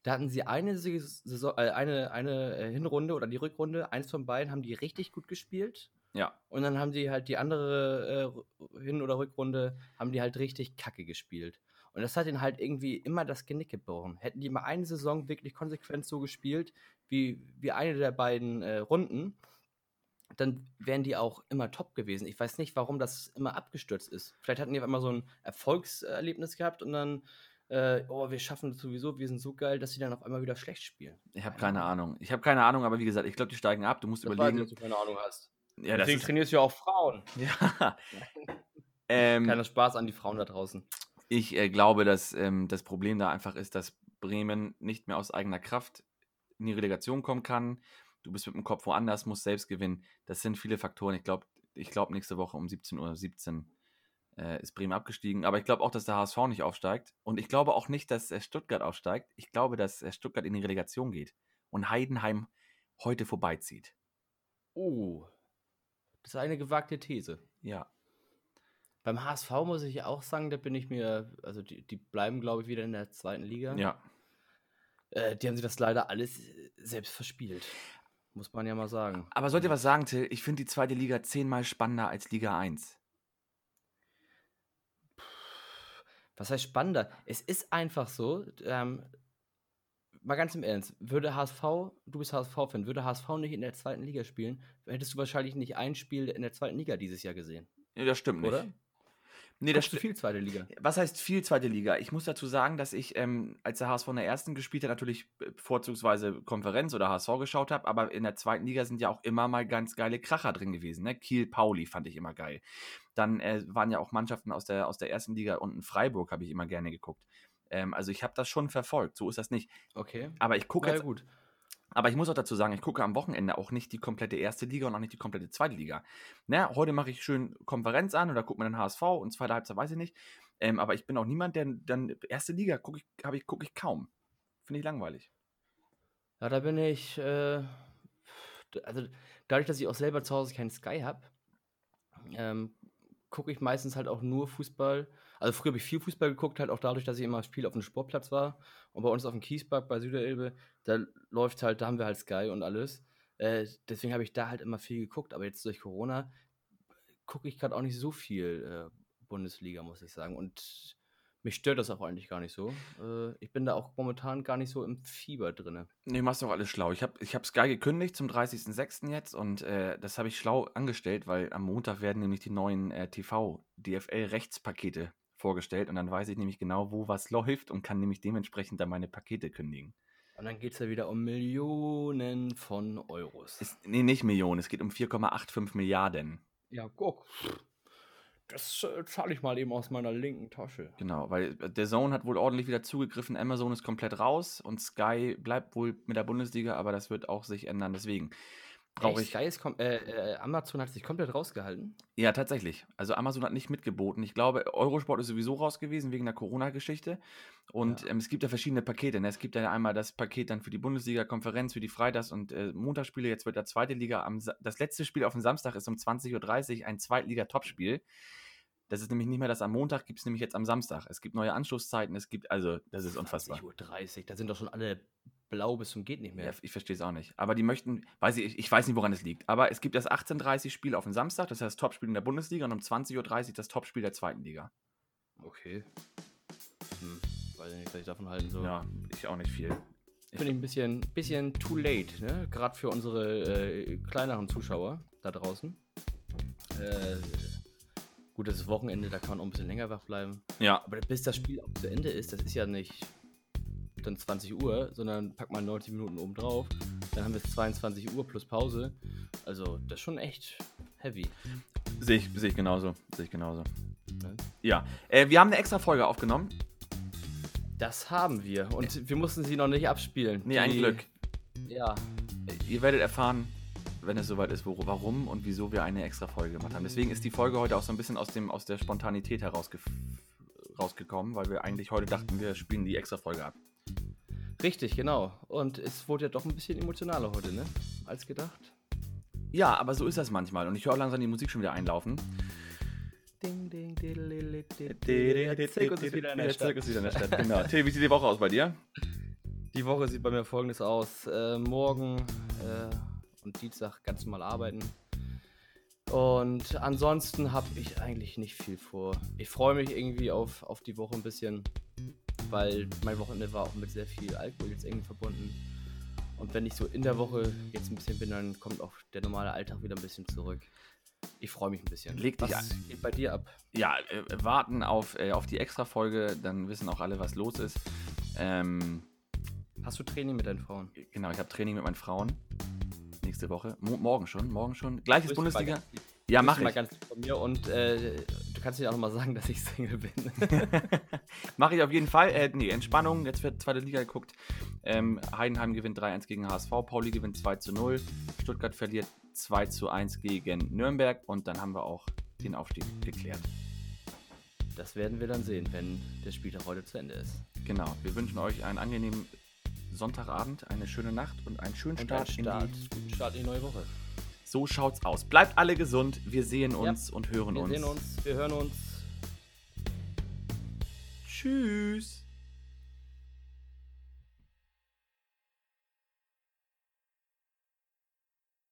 [SPEAKER 1] Da hatten sie eine, Saison, äh, eine, eine äh, Hinrunde oder die Rückrunde, eins von beiden haben die richtig gut gespielt.
[SPEAKER 2] Ja.
[SPEAKER 1] Und dann haben die halt die andere äh, Hin- oder Rückrunde, haben die halt richtig kacke gespielt. Und das hat ihnen halt irgendwie immer das Genick gebrochen. Hätten die mal eine Saison wirklich konsequent so gespielt, wie, wie eine der beiden äh, Runden, dann wären die auch immer top gewesen. Ich weiß nicht, warum das immer abgestürzt ist. Vielleicht hatten die immer so ein Erfolgserlebnis gehabt und dann äh, oh, wir schaffen das sowieso, wir sind so geil, dass sie dann auf einmal wieder schlecht spielen.
[SPEAKER 2] Ich habe keine Ahnung. Ich habe keine Ahnung, aber wie gesagt, ich glaube, die steigen ab. Du musst das überlegen.
[SPEAKER 1] Weiß, dass du keine Ahnung hast.
[SPEAKER 2] Ja,
[SPEAKER 1] Deswegen ist... trainierst du ja auch Frauen. [laughs]
[SPEAKER 2] Ja. [laughs] ähm,
[SPEAKER 1] Keiner Spaß an die Frauen da draußen.
[SPEAKER 2] Ich äh, glaube, dass ähm, das Problem da einfach ist, dass Bremen nicht mehr aus eigener Kraft in die Relegation kommen kann. Du bist mit dem Kopf woanders, musst selbst gewinnen. Das sind viele Faktoren. Ich glaube, ich glaube, nächste Woche um 17 Uhr 17 äh, ist Bremen abgestiegen. Aber ich glaube auch, dass der HSV nicht aufsteigt. Und ich glaube auch nicht, dass äh, Stuttgart aufsteigt. Ich glaube, dass äh, Stuttgart in die Relegation geht und Heidenheim heute vorbeizieht.
[SPEAKER 1] Oh, das ist eine gewagte These.
[SPEAKER 2] Ja.
[SPEAKER 1] Beim HSV muss ich auch sagen, da bin ich mir, also die, die bleiben, glaube ich, wieder in der zweiten Liga.
[SPEAKER 2] Ja.
[SPEAKER 1] Äh, die haben sich das leider alles äh, selbst verspielt. Muss man ja mal sagen.
[SPEAKER 2] Aber sollt ihr was sagen, Till? Ich finde die zweite Liga zehnmal spannender als Liga 1.
[SPEAKER 1] Was heißt spannender? Es ist einfach so, ähm, mal ganz im Ernst, würde HSV, du bist HSV-Fan, würde HSV nicht in der zweiten Liga spielen, hättest du wahrscheinlich nicht ein Spiel in der zweiten Liga dieses Jahr gesehen.
[SPEAKER 2] Ja, das stimmt
[SPEAKER 1] Oder?
[SPEAKER 2] nicht. Nee, das
[SPEAKER 1] ist viel zweite Liga.
[SPEAKER 2] Was heißt viel zweite Liga? Ich muss dazu sagen, dass ich, ähm, als der HSV in der ersten gespielt hat, natürlich äh, vorzugsweise Konferenz oder HSV geschaut habe, aber in der zweiten Liga sind ja auch immer mal ganz geile Kracher drin gewesen. Ne? Kiel, Pauli fand ich immer geil. Dann äh, waren ja auch Mannschaften aus der, aus der ersten Liga und in Freiburg habe ich immer gerne geguckt. Ähm, also ich habe das schon verfolgt, so ist das nicht.
[SPEAKER 1] Okay.
[SPEAKER 2] Aber ich gucke
[SPEAKER 1] jetzt. gut.
[SPEAKER 2] Aber ich muss auch dazu sagen, ich gucke am Wochenende auch nicht die komplette erste Liga und auch nicht die komplette zweite Liga. Na, ne, heute mache ich schön Konferenz an oder gucke mir den HSV und zweite Halbzeit weiß ich nicht. Ähm, aber ich bin auch niemand, der dann erste Liga gucke ich, ich, guck ich kaum. Finde ich langweilig.
[SPEAKER 1] Ja, da bin ich, äh, also dadurch, dass ich auch selber zu Hause keinen Sky habe, ähm, gucke ich meistens halt auch nur Fußball. Also früher habe ich viel Fußball geguckt, halt auch dadurch, dass ich immer Spiel auf dem Sportplatz war. Und bei uns auf dem Kiespark bei Süderelbe, da läuft halt, da haben wir halt Sky und alles. Äh, deswegen habe ich da halt immer viel geguckt. Aber jetzt durch Corona gucke ich gerade auch nicht so viel äh, Bundesliga, muss ich sagen. Und mich stört das auch eigentlich gar nicht so. Äh, ich bin da auch momentan gar nicht so im Fieber drin.
[SPEAKER 2] Nee, machst doch alles schlau. Ich habe ich hab Sky gekündigt zum 30.06. jetzt und äh, das habe ich schlau angestellt, weil am Montag werden nämlich die neuen äh, TV-DFL-Rechtspakete vorgestellt und dann weiß ich nämlich genau, wo was läuft und kann nämlich dementsprechend dann meine Pakete kündigen.
[SPEAKER 1] Und dann geht es ja wieder um Millionen von Euros.
[SPEAKER 2] Ist, nee, nicht Millionen, es geht um 4,85 Milliarden.
[SPEAKER 1] Ja, guck. Das äh, zahle ich mal eben aus meiner linken Tasche.
[SPEAKER 2] Genau, weil äh, der Zone hat wohl ordentlich wieder zugegriffen. Amazon ist komplett raus und Sky bleibt wohl mit der Bundesliga, aber das wird auch sich ändern. Deswegen
[SPEAKER 1] brauche ich. Sky ist äh, äh, Amazon hat sich komplett rausgehalten.
[SPEAKER 2] Ja, tatsächlich. Also Amazon hat nicht mitgeboten. Ich glaube, Eurosport ist sowieso raus gewesen wegen der Corona-Geschichte. Und ja. ähm, es gibt ja verschiedene Pakete. Ne? Es gibt ja einmal das Paket dann für die Bundesliga-Konferenz, für die Freitags- und äh, Montagsspiele. Jetzt wird der zweite Liga am Sa das letzte Spiel auf dem Samstag ist um 20.30 Uhr ein Zweitliga-Topspiel. Das ist nämlich nicht mehr das am Montag, gibt es nämlich jetzt am Samstag. Es gibt neue Anschlusszeiten, es gibt, also, das ist unfassbar.
[SPEAKER 1] 20.30 Uhr, da sind doch schon alle blau bis zum geht nicht mehr. Ja,
[SPEAKER 2] ich verstehe es auch nicht. Aber die möchten, weiß ich, ich weiß nicht, woran es liegt. Aber es gibt das 18.30 Spiel auf den Samstag, das heißt das Topspiel in der Bundesliga und um 20.30 Uhr das Topspiel der zweiten Liga.
[SPEAKER 1] Okay. Hm, weiß nicht, was ich davon halten soll.
[SPEAKER 2] Ja, ich auch nicht viel.
[SPEAKER 1] Finde ich ein bisschen, bisschen too late, ne? Gerade für unsere äh, kleineren Zuschauer da draußen. Äh, gut, das ist Wochenende, da kann man auch ein bisschen länger wach bleiben.
[SPEAKER 2] Ja.
[SPEAKER 1] Aber bis das Spiel auch zu Ende ist, das ist ja nicht dann 20 Uhr, sondern pack mal 90 Minuten oben drauf. Dann haben wir es 22 Uhr plus Pause. Also, das ist schon echt heavy.
[SPEAKER 2] Sehe ich, seh ich genauso. Sehe ich genauso. Ne? Ja. Äh, wir haben eine extra Folge aufgenommen.
[SPEAKER 1] Das haben wir. Und wir mussten sie noch nicht abspielen.
[SPEAKER 2] Nee, ein
[SPEAKER 1] Die-
[SPEAKER 2] Glück.
[SPEAKER 1] Ja.
[SPEAKER 2] Ihr werdet erfahren, wenn es soweit ist, wo, warum und wieso wir eine extra Folge gemacht haben. Deswegen ist die Folge heute auch so ein bisschen aus, dem, aus der Spontanität herausge rausgekommen, weil wir eigentlich heute dachten, wir spielen die extra Folge ab.
[SPEAKER 1] Richtig, genau. Und es wurde ja doch ein bisschen emotionaler heute, ne? Als gedacht.
[SPEAKER 2] Ja, aber so ist das manchmal. Und ich höre langsam die Musik schon wieder einlaufen.
[SPEAKER 1] Ding, ding, diddle, Stadt.
[SPEAKER 2] Zirkus ist wieder in der Stadt, genau. [laughs] Till, wie sieht die Woche aus bei dir?
[SPEAKER 1] Die Woche sieht bei mir folgendes aus. Äh, morgen äh, und Dienstag ganz normal arbeiten. Und ansonsten habe ich eigentlich nicht viel vor. Ich freue mich irgendwie auf, auf die Woche ein bisschen, weil mein Wochenende war auch mit sehr viel Alkohol jetzt irgendwie verbunden. Und wenn ich so in der Woche jetzt ein bisschen bin, dann kommt auch der normale Alltag wieder ein bisschen zurück. Ich freue mich ein bisschen.
[SPEAKER 2] Leg dich
[SPEAKER 1] Was geht bei dir ab?
[SPEAKER 2] Ja, äh, warten auf, äh, auf die Extra-Folge, dann wissen auch alle, was los ist. Ähm,
[SPEAKER 1] Hast du Training mit deinen Frauen?
[SPEAKER 2] genau, ich habe Training mit meinen Frauen. Nächste Woche. Mo morgen schon, morgen schon. Gleiches Bundesliga.
[SPEAKER 1] ganz-
[SPEAKER 2] Ja, mach
[SPEAKER 1] dich mal
[SPEAKER 2] ich.
[SPEAKER 1] ganz von mir und äh, du kannst dir auch noch mal sagen, dass ich Single bin. [laughs]
[SPEAKER 2] Mache ich auf jeden Fall. Äh, nee, Entspannung. Jetzt wird zweite Liga geguckt. Ähm, Heidenheim gewinnt 3-1 gegen HSV. Pauli gewinnt 2-0. Stuttgart verliert 2-1 gegen Nürnberg. Und dann haben wir auch den Aufstieg geklärt.
[SPEAKER 1] Das werden wir dann sehen, wenn der Spieltag heute zu Ende ist.
[SPEAKER 2] Genau. Wir wünschen euch einen angenehmen Sonntagabend, eine schöne Nacht und einen schönen
[SPEAKER 1] Und
[SPEAKER 2] Start,
[SPEAKER 1] einen Start,
[SPEAKER 2] in die
[SPEAKER 1] guten Start in die neue Woche.
[SPEAKER 2] So schaut's aus. Bleibt alle gesund. Wir sehen
[SPEAKER 1] Ja.
[SPEAKER 2] uns und hören
[SPEAKER 1] Wir
[SPEAKER 2] uns.
[SPEAKER 1] sehen uns, wir hören uns.
[SPEAKER 2] Tschüss.